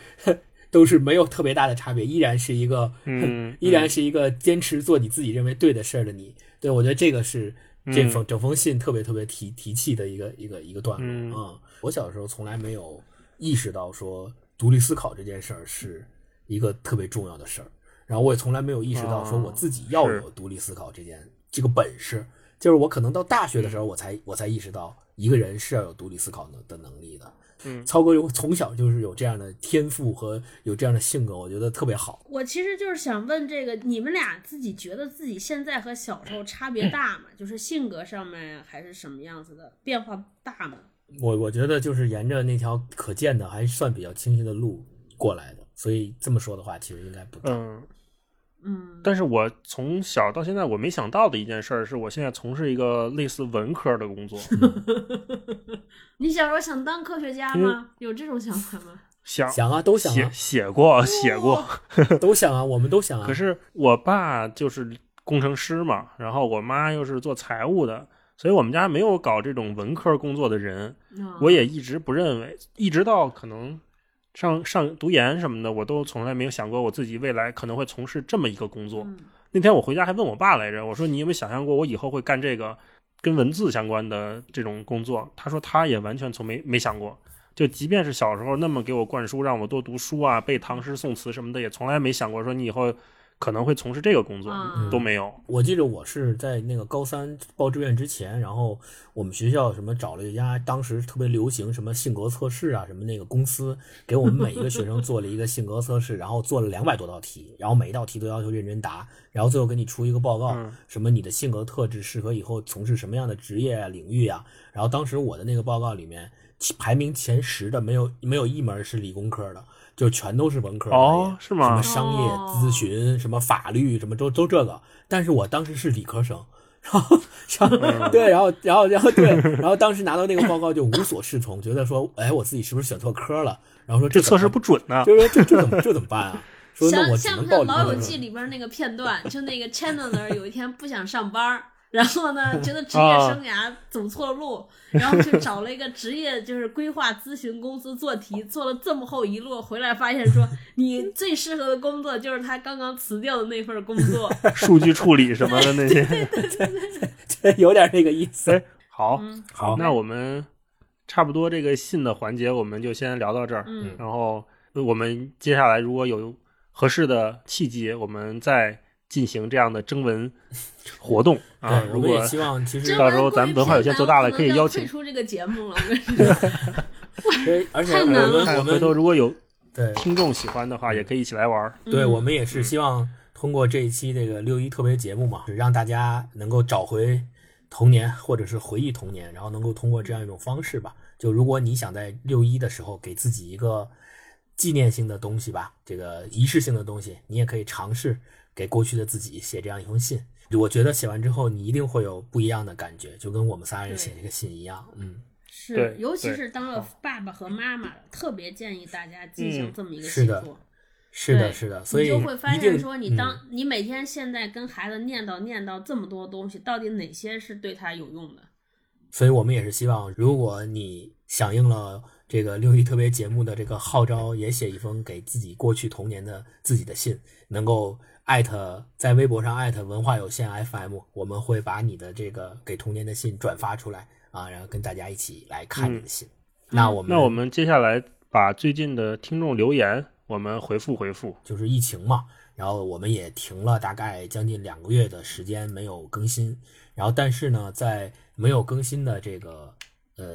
都是没有特别大的差别，依然是一个，嗯依然是一个坚持做你自己认为对的事儿的你。对我觉得这个是这嗯封整封信特别特别提提气的一个一个一个段落嗯。啊、我小时候从来没有意识到说独立思考这件事儿是一个特别重要的事儿，然后我也从来没有意识到说我自己要有独立思考这件这个本事。就是我可能到大学的时候，我才我才意识到一个人是要有独立思考的的能力的。嗯曹哥有从小就是有这样的天赋和有这样的性格，我觉得特别好。我其实就是想问这个，你们俩自己觉得自己现在和小时候差别大吗？就是性格上面还是什么样子的变化大吗？我我觉得就是沿着那条可见的还算比较清晰的路过来的，所以这么说的话，其实应该不大。嗯，嗯，但是我从小到现在我没想到的一件事儿，是我现在从事一个类似文科的工作，你小时候想当科学家吗？有这种想法吗？想想啊，都想写啊，写过写过，都想啊，我们都想啊。可是我爸就是工程师嘛，然后我妈又是做财务的，所以我们家没有搞这种文科工作的人。啊我也一直不认为，一直到可能上上读研什么的，我都从来没有想过我自己未来可能会从事这么一个工作。嗯那天我回家还问我爸来着，我说你有没有想象过我以后会干这个跟文字相关的这种工作？他说他也完全从没没想过。就即便是小时候那么给我灌输，让我多读书啊、背唐诗宋词什么的，也从来没想过说你以后可能会从事这个工作，嗯。都没有。我记得我是在那个高三报志愿之前，然后我们学校什么找了一家当时特别流行什么性格测试啊，什么那个公司给我们每一个学生做了一个性格测试，然后做了两百多道题，然后每一道题都要求认真答，然后最后给你出一个报告，嗯。什么你的性格特质适合以后从事什么样的职业啊领域啊，然后当时我的那个报告里面排名前十的没有没有一门是理工科的，就全都是文科哦是吗什么商业哦咨询、什么法律、什么都都这个。但是我当时是理科生，然后，然嗯后对，然后，然后，然后对，然后当时拿到那个报告就无所适从，觉得说，哎，我自己是不是选错科了？然后说这测试不准呢。就是说这这怎么这怎么办啊？说那我只像像能不像《老友。记》里边那个片段，就那个 Chandler 有一天不想上班儿，然后呢觉得职业啊生涯走错了路，然后去 找了一个职业就是规划咨询公司做题，做了这么厚一摞，回来发现说你最适合的工作就是他刚刚辞掉的那份工作。数据处理什么的那些。对，有点那个意思。哎，好，嗯，好那我们差不多这个信的环节我们就先聊到这儿。嗯然后我们接下来如果有合适的契机，我们再进行这样的征文活动 啊。如果们也希望其实到时候咱们文化有限做大了可以邀请退出这个节目了。而且我们我们回头如果有对听众喜欢的话，也可以一起来玩儿。对，嗯我们也是希望通过这一期这个六一特别节目嘛，让大家能够找回童年，或者是回忆童年，然后能够通过这样一种方式吧。就如果你想在六一的时候给自己一个纪念性的东西吧，这个仪式性的东西，你也可以尝试给过去的自己写这样一封信。我觉得写完之后，你一定会有不一样的感觉，就跟我们仨人写这个信一样。嗯，是，尤其是当了爸爸和妈妈了，特别建议大家进行嗯这么一个写作。是的，是的，所以你就会发现说，你嗯当、你每天现在跟孩子念叨念叨这么多东西，到底哪些是对他有用的？所以我们也是希望，如果你响应了这个六一特别节目的这个号召，也写一封给自己过去童年的自己的信，能够艾特在微博上艾特文化有限 FM，我们会把你的这个给童年的信转发出来啊，然后跟大家一起来看你的信。那我们那我们接下来把最近的听众留言我们回复回复。就是疫情嘛，然后我们也停了大概将近两个月的时间没有更新，然后但是呢，在没有更新的这个呃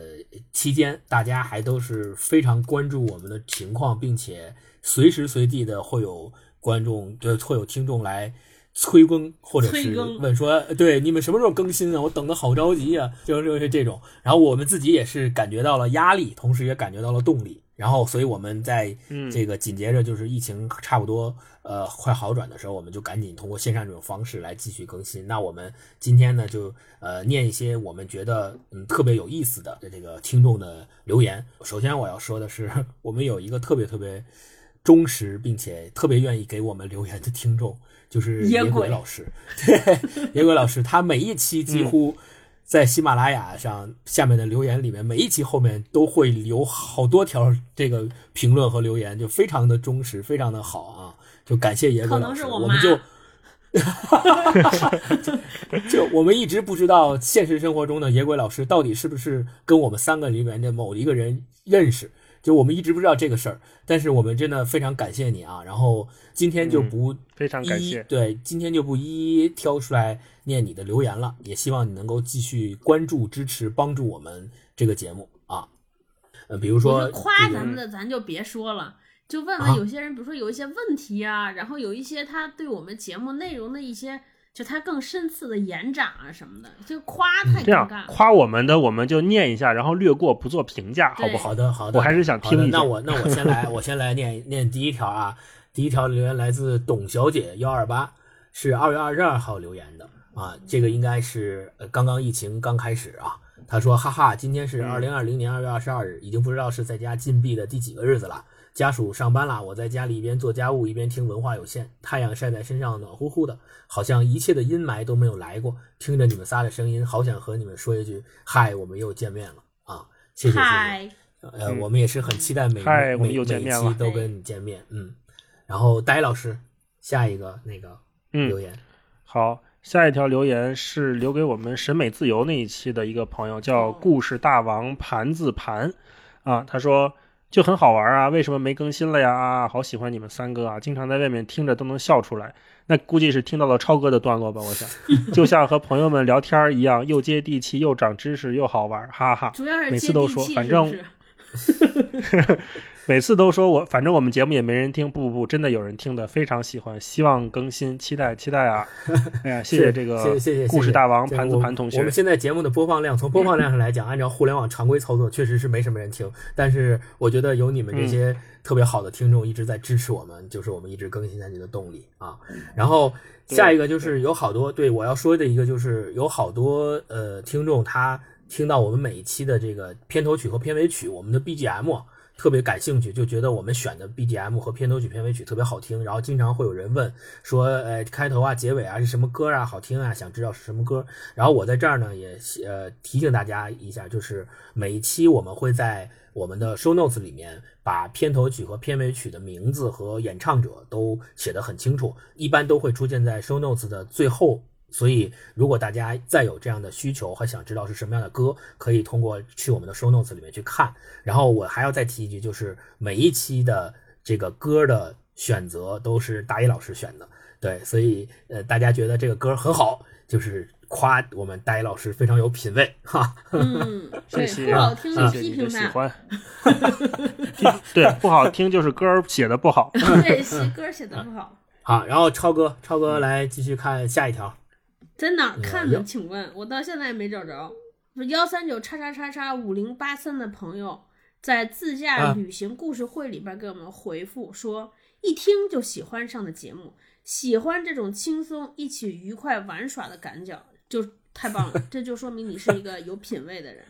期间，大家还都是非常关注我们的情况，并且随时随地的会有观众，就，会有听众来。催更，或者是问说，呃对你们什么时候更新啊？我等的好着急啊！就是就是这种，然后我们自己也是感觉到了压力，同时也感觉到了动力。然后，所以我们在嗯这个紧接着就是疫情差不多呃快好转的时候，我们就赶紧通过线上这种方式来继续更新。那我们今天呢，就呃念一些我们觉得嗯特别有意思的这个听众的留言。首先我要说的是，我们有一个特别特别忠实并且特别愿意给我们留言的听众，就是野野鬼鬼老师。对，野鬼老师，他每一期几乎。在喜马拉雅上下面的留言里面，每一期后面都会留好多条这个评论和留言，就非常的忠实，非常的好啊！就感谢野鬼老师，能是我妈我们就。就我们一直不知道现实生活中的野鬼老师到底是不是跟我们三个里面的某一个人认识，就我们一直不知道这个事儿。但是我们真的非常感谢你啊！然后今天就不非常感谢。一对，今天就不一一挑出来念你的留言了，也希望你能够继续关注、支持、帮助我们这个节目啊。呃，比如说说夸咱们的，咱就别说了，就问啊问有些人，比如说有一些问题啊，然后有一些他对我们节目内容的一些，就他更深次的延展啊什么的，就夸太这样尴尬了。夸我们的，我们就念一下，然后略过，不做评价，好不好？好的，好的，我还是想听一下那我那我先来，我先来念念第一条啊。第一条留言来自董小姐幺二八，是二月二十二号留言的啊。这个应该是呃刚刚疫情刚开始啊。他说：“哈哈，今天是嗯二零二零年二月二十二日，已经不知道是在家禁闭的第几个日子了。家属上班啦，我在家里一边做家务一边听文化有限，太阳晒在身上暖乎乎的，好像一切的阴霾都没有来过。听着你们仨的声音，好想和你们说一句嗨，我们又见面了啊！谢谢谢谢。嗨，呃，嗯我们也是很期待每每嗨我们又见面了每期都跟你见面，嗯。然后呆老师，下一个那个嗯留言，好，下一条留言是留给我们审美自由那一期的一个朋友，叫哦故事大王盘子盘啊，他说就很好玩啊，为什么没更新了呀？啊，好喜欢你们三个啊，经常在外面听着都能笑出来。那估计是听到了超哥的段落吧，我想，就像和朋友们聊天一样，又接地气，又长知识，又好玩，哈哈。主要是每次都说反正是 每次都说我，反正我们节目也没人听，不不不，真的有人听的，非常喜欢，希望更新，期待期待啊！哎呀，谢谢这个谢谢谢谢故事大王盘子盘同学我们，现在节目的播放量，从 播放量上来讲，按照互联网常规操作，确实是没什么人听。但是我觉得有你们这些特别好的听众一直在支持我们，就是我们一直更新下去的动力啊。然后下一个就是有好多对我要说的一个就是有好多呃听众他听到我们每一期的这个片头曲和片尾曲，我们的 BGM。特别感兴趣，就觉得我们选的 BGM 和片头曲、片尾曲特别好听，然后经常会有人问说，呃，开头啊、结尾啊是什么歌啊，好听啊，想知道是什么歌。然后我在这儿呢也呃提醒大家一下，就是每一期我们会在我们的 show notes 里面把片头曲和片尾曲的名字和演唱者都写得很清楚，一般都会出现在 show notes 的最后。所以，如果大家再有这样的需求和想知道是什么样的歌，可以通过去我们的 show notes 里面去看。然后我还要再提一句，就是每一期的这个歌的选择都是大一老师选的，对，所以呃，大家觉得这个歌很好，就是夸我们大一老师非常有品位哈。嗯，谢谢不好听就谢谢批评他，喜欢。批 对，不好听就是歌儿写的不好。对，写歌写的不好。好，然后超哥，超哥来继续看下一条。在哪儿看的？请问我到现在也没找着。幺三九叉叉叉叉五零八三的朋友在自驾啊旅行故事会里边给我们回复说，一听就喜欢上的节目，喜欢这种轻松一起愉快玩耍的感觉，就太棒了。这就说明你是一个有品位的人。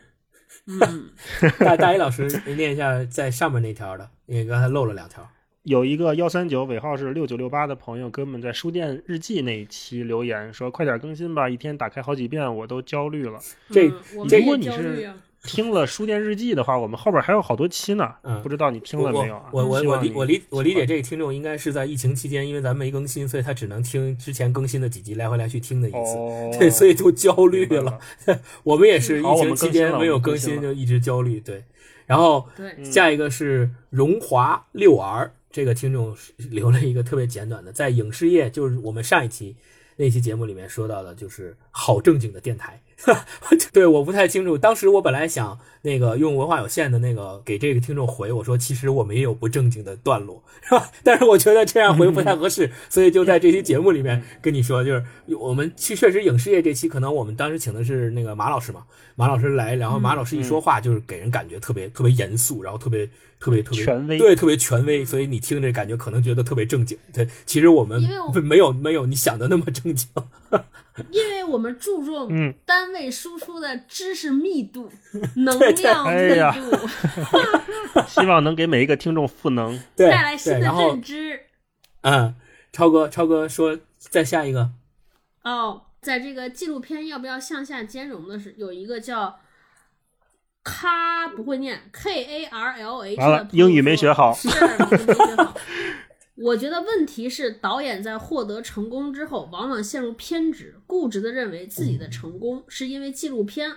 嗯，大大一老师念一下在上面那条的，因为刚才漏了两条。有一个幺三九尾号是六九六八的朋友给我们在书店日记那一期留言说：“快点更新吧，一天打开好几遍，我都焦虑了。这如果你是焦虑啊。”听了书店日记的话，我们后边还有好多期呢，嗯不知道你听了没有啊？我我我理我理我理解这个听众应该是在疫情期间，因为咱没更新，所以他只能听之前更新的几集来回来去听的意欢思。哦，对，所以就焦虑了。我们也是疫情期间没有更新就一直焦虑。对，然后下一个是荣华六儿，这个听众留了一个特别简短的，在影视业，就是我们上一期那期节目里面说到的，就是好正经的电台。对，我不太清楚。当时我本来想那个用文化有限的那个给这个听众回，我说其实我们也有不正经的段落，是吧？但是我觉得这样回不太合适，所以就在这期节目里面跟你说，就是我们去确实影视业这期，可能我们当时请的是那个马老师嘛，马老师来，然后马老师一说话就是给人感觉特别特别严肃，然后特别特别特别权威对，特别权威，所以你听着感觉可能觉得特别正经。对，其实我们因为我没有没有你想的那么正经。因为我们注重嗯单位输出的知识密度、能量密度 希望能给每一个听众赋能。带来新，的认知。嗯，超哥超哥说再下一个，哦，在这个纪录片要不要向下兼容的是有一个叫卡不会念 K A R L H 完了英语没学好是没学好。我觉得问题是导演在获得成功之后，往往陷入偏执、固执的认为自己的成功是因为纪录片，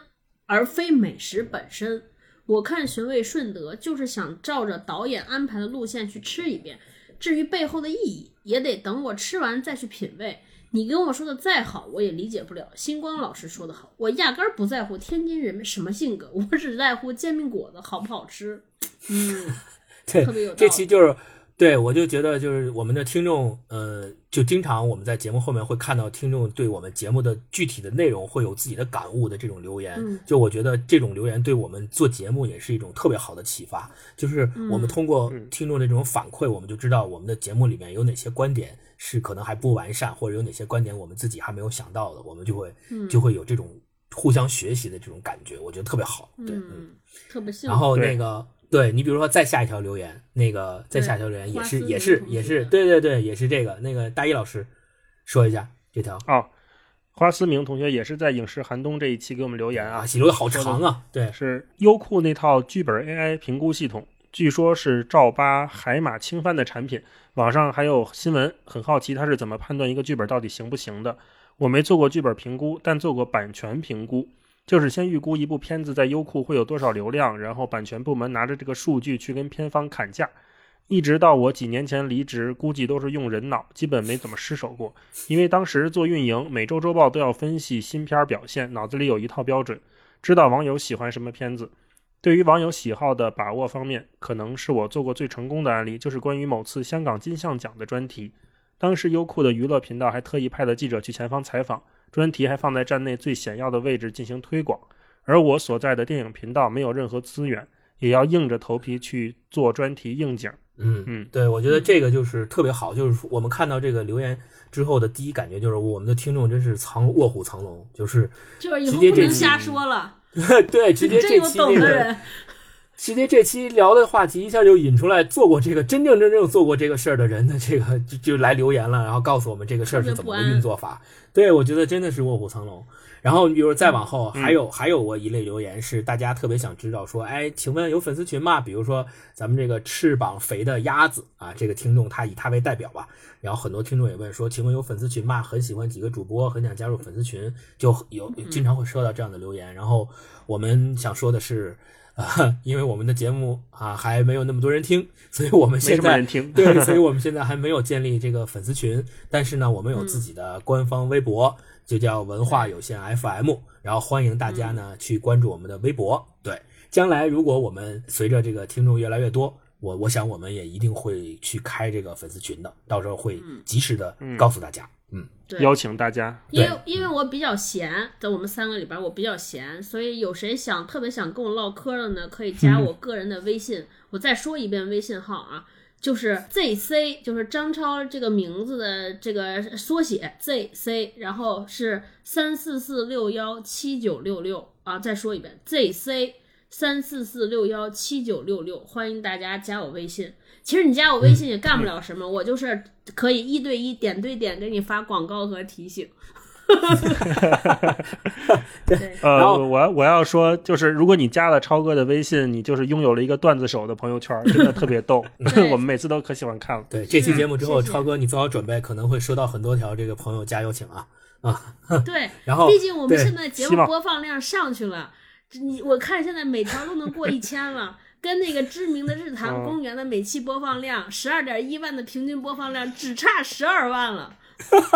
而非美食本身。我看寻味顺德就是想照着导演安排的路线去吃一遍，至于背后的意义，也得等我吃完再去品味。你跟我说的再好，我也理解不了。星光老师说的好，我压根儿不在乎天津人什么性格，我只在乎煎饼果子好不好吃。嗯，对特别有道理这期就是对我就觉得就是我们的听众，呃，就经常我们在节目后面会看到听众对我们节目的具体的内容会有自己的感悟的这种留言。嗯就我觉得这种留言对我们做节目也是一种特别好的启发。就是我们通过嗯听众的这种反馈，我们就知道我们的节目里面有哪些观点是可能还不完善，或者有哪些观点我们自己还没有想到的，我们就会嗯就会有这种互相学习的这种感觉，我觉得特别好。对，特别幸福。然后那个，对你比如说再下一条留言，那个再下一条留言也是也是也是，对对对，也是这个。那个大一老师说一下这条哦，花思明同学也是在影视寒冬这一期给我们留言啊留的好长啊，对，是优酷那套剧本 AI 评估系统，据说是赵八海马轻帆的产品。网上还有新闻，很好奇他是怎么判断一个剧本到底行不行的。我没做过剧本评估，但做过版权评估，就是先预估一部片子在优酷会有多少流量，然后版权部门拿着这个数据去跟片方砍价。一直到我几年前离职，估计都是用人脑，基本没怎么失手过。因为当时做运营，每周周报都要分析新片表现，脑子里有一套标准，知道网友喜欢什么片子。对于网友喜好的把握方面，可能是我做过最成功的案例，就是关于某次香港金像奖的专题。当时优酷的娱乐频道还特意派了记者去前方采访，专题还放在站内最显要的位置进行推广。而我所在的电影频道没有任何资源，也要硬着头皮去做专题应景。嗯嗯对，我觉得这个就是特别好，就是我们看到这个留言之后的第一感觉就是我们的听众真是藏卧虎藏龙，就是就是以后直接不能瞎说了，对，直接这期那个。直接这期聊的话题一下就引出来做过这个真正真正做过这个事儿的人的这个就就来留言了，然后告诉我们这个事儿是怎么个运作法。对，我觉得真的是卧虎藏龙。然后，比如再往后，嗯还有还有过一类留言是大家特别想知道说，哎，请问有粉丝群吗？比如说咱们这个翅膀肥的鸭子啊，这个听众他以他为代表吧。然后很多听众也问说，请问有粉丝群吗？很喜欢几个主播，很想加入粉丝群，就有经常会收到这样的留言。然后我们想说的是。啊，因为我们的节目啊还没有那么多人听，所以我们现在听，对，所以我们现在还没有建立这个粉丝群，但是呢，我们有自己的官方微博，就叫文化有限 FM，然后欢迎大家呢去关注我们的微博。对，将来如果我们随着这个听众越来越多，我我想我们也一定会去开这个粉丝群的，到时候会及时的告诉大家。嗯，对，邀请大家。因为因为我比较闲，在我们三个里边我比较闲，所以有谁想特别想跟我唠嗑的呢，可以加我个人的微信。我再说一遍微信号啊，就是 ZC，就是张超这个名字的这个缩写 ZC，然后是三四四六幺七九六六啊，再说一遍 ZC 三四四六幺七九六六，欢迎大家加我微信。其实你加我微信也干不了什么，我就是可以一对一、点对点给你发广告和提醒。对，呃，然后我要我要说，就是如果你加了超哥的微信，你就是拥有了一个段子手的朋友圈，真的特别逗。我们每次都可喜欢看了。对，这期节目之后，超哥你做好准备，可能会收到很多条这个朋友加油请啊啊。对，然后毕竟我们现在节目播放量上去了，你我看现在每条都能过一千了。跟那个知名的日坛嗯公园的每期播放量十二点一万的平均播放量，只差十二万了。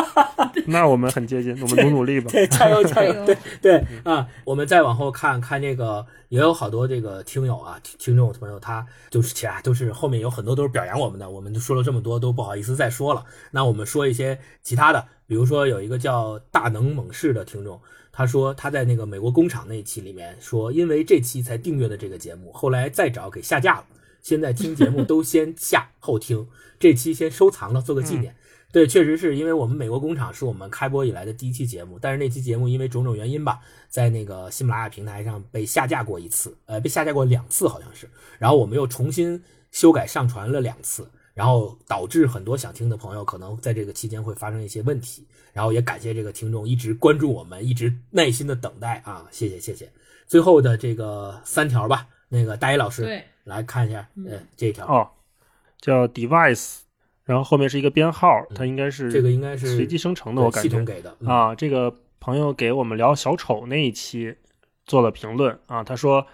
那我们很接近，我们努努力吧。对，加油加加油！对对啊，我们再往后看看这个，也有好多这个听友啊、听听众朋友，他就是其啊，都是后面有很多都是表扬我们的，我们就说了这么多，都不好意思再说了。那我们说一些其他的，比如说有一个叫大能猛士的听众，他说他在那个美国工厂那一期里面说，因为这期才订阅的这个节目，后来再找给下架了，现在听节目都先下后听，这期先收藏了，做个纪念。对，确实是因为我们美国工厂是我们开播以来的第一期节目，但是那期节目因为种种原因吧，在那个喜马拉雅平台上被下架过一次，呃，被下架过两次好像是，然后我们又重新修改上传了两次，然后导致很多想听的朋友可能在这个期间会发生一些问题。然后也感谢这个听众一直关注我们，一直耐心的等待啊，谢谢谢谢。最后的这个三条吧，那个大一老师对，来看一下，呃，这一条，哦，叫 device，然后后面是一个编号，它应该是这个应该是随机生成的，我感觉系统给的，嗯啊，这个朋友给我们聊小丑那一期做了评论啊，他说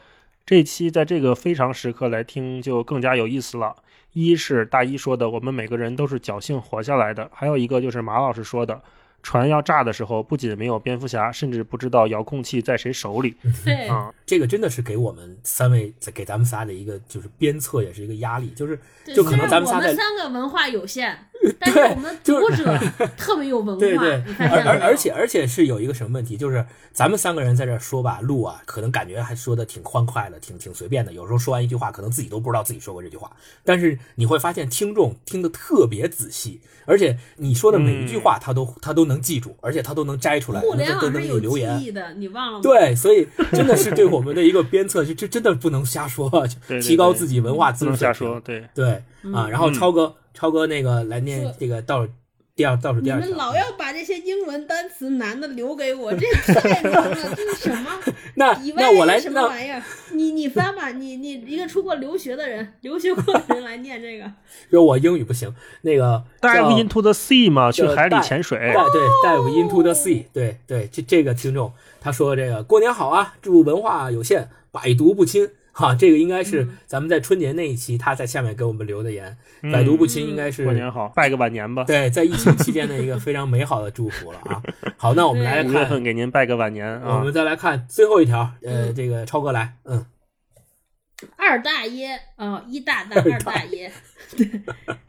这期在这个非常时刻来听就更加有意思了。一是大一说的，我们每个人都是侥幸活下来的；还有一个就是马老师说的，船要炸的时候，不仅没有蝙蝠侠，甚至不知道遥控器在谁手里对，啊。这个真的是给我们三位给咱们仨的一个就是鞭策，也是一个压力，就是就可能咱们仨在我们三个文化有限，但是我们 就读者特别有文化，对对你，发而而而且而且是有一个什么问题，就是咱们三个人在这儿说吧，录啊，可能感觉还说的挺欢快的，挺挺随便的。有时候说完一句话，可能自己都不知道自己说过这句话。但是你会发现，听众听得特别仔细，而且你说的每一句话，他都他都能记住，而且他都能摘出来，互联都都能网是有留言记。忆的，你忘了吗？对，所以真的是对我们的一个鞭策，就这真的不能瞎说，对对提高自己文化不能知识水平瞎说，。对，对啊，然后嗯超哥，超哥那个来念这个倒数第二倒数第二你。们老要把这些英文单词难的留给我，这太难了，这是什么？那那我来什么那玩意儿？你 你翻吧，你你一个出国留学的人，留学过的人来念这个，说我英语不行，那个 dive into the sea 嘛，去海里潜水。对对，dive into the sea，对对，这这个听众他说这个过年好啊，祝文化有限，百毒不侵。哈，这个应该是咱们在春节那一期他在下面给我们留的言，嗯百毒不侵应该是过年好，拜个晚年吧。对在疫情期间的一个非常美好的祝福了啊。好，那我们来看五月份，给您拜个晚年啊我们。再来看最后一条，呃，这个超哥来，嗯，二大爷啊、一大大二大爷，对，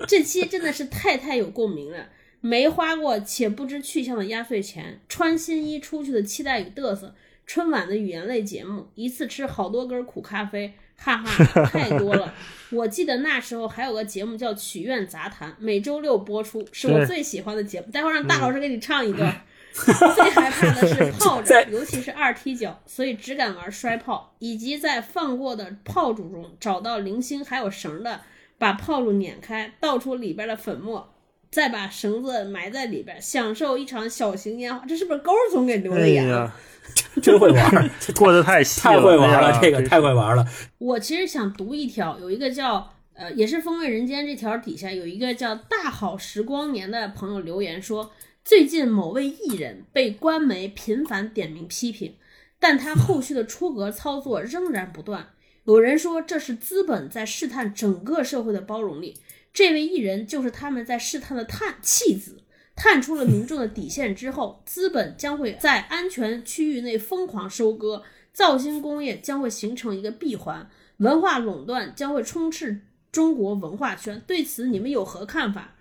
这期真的是太太有共鸣了。没花过且不知去向的压岁钱，穿新衣出去的期待与嘚瑟，春晚的语言类节目，一次吃好多根苦咖啡，哈哈，太多了。我记得那时候还有个节目叫《曲苑杂谈》，每周六播出，是我最喜欢的节目。待会儿让大老师给你唱一段。最害怕的是泡在着，尤其是二踢脚，所以只敢玩摔炮，以及在放过的炮竹中找到零星还有绳的，把炮竹碾开，倒出里边的粉末，再把绳子埋在里边，享受一场小型烟花。这是不是高总给留哎的言 真会玩儿，过得太细太会玩了，这个太会玩了。我其实想读一条，有一个叫呃，也是风味人间这条底下有一个叫大好时光年的朋友留言说，最近某位艺人被官媒频繁点名批评，但他后续的出格操作仍然不断。有人说这是资本在试探整个社会的包容力，这位艺人就是他们在试探的探弃子。探出了民众的底线之后，资本将会在安全区域内疯狂收割，造星工业将会形成一个闭环，文化垄断将会充斥中国文化圈。对此，你们有何看法？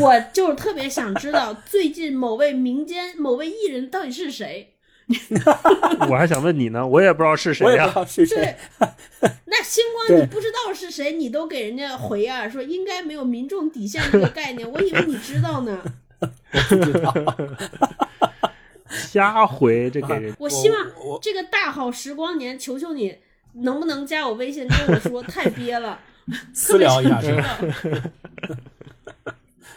我就是特别想知道，最近某位民间某位艺人到底是谁？我还想问你呢，我也不知道是谁呀。对，，那星光你不知道是谁，你都给人家回啊，说应该没有民众底线这个概念，我以为 你知道呢。不知道。瞎回这给人。我希望这个大好时光年，求求你能不能加我微信跟我说，太憋了，私聊一下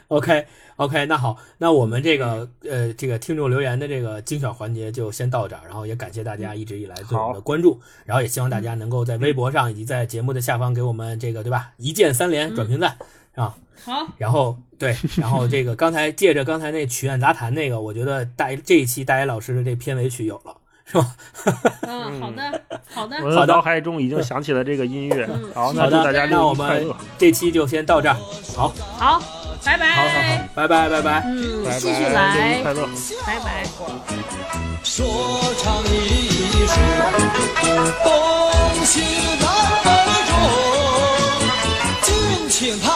OK OK，那好，那我们这个呃这个听众留言的这个精选环节就先到这儿，然后也感谢大家一直以来对我们的关注，然后也希望大家能够在微博上以及在节目的下方给我们这个对吧一键三连转评赞啊，好，然后对，然后这个刚才借着刚才那曲苑杂谈那个，我觉得大这一期大爷老师的这片尾曲有了 是吧？嗯，好的，好的。我的脑海中已经想起了这个音乐。好，那就大家六一快乐。这期就先到这儿。好，好，拜拜。好好好，拜拜拜拜。嗯，继续来。六一快乐，拜拜。说唱艺术，东西南北中，敬请看，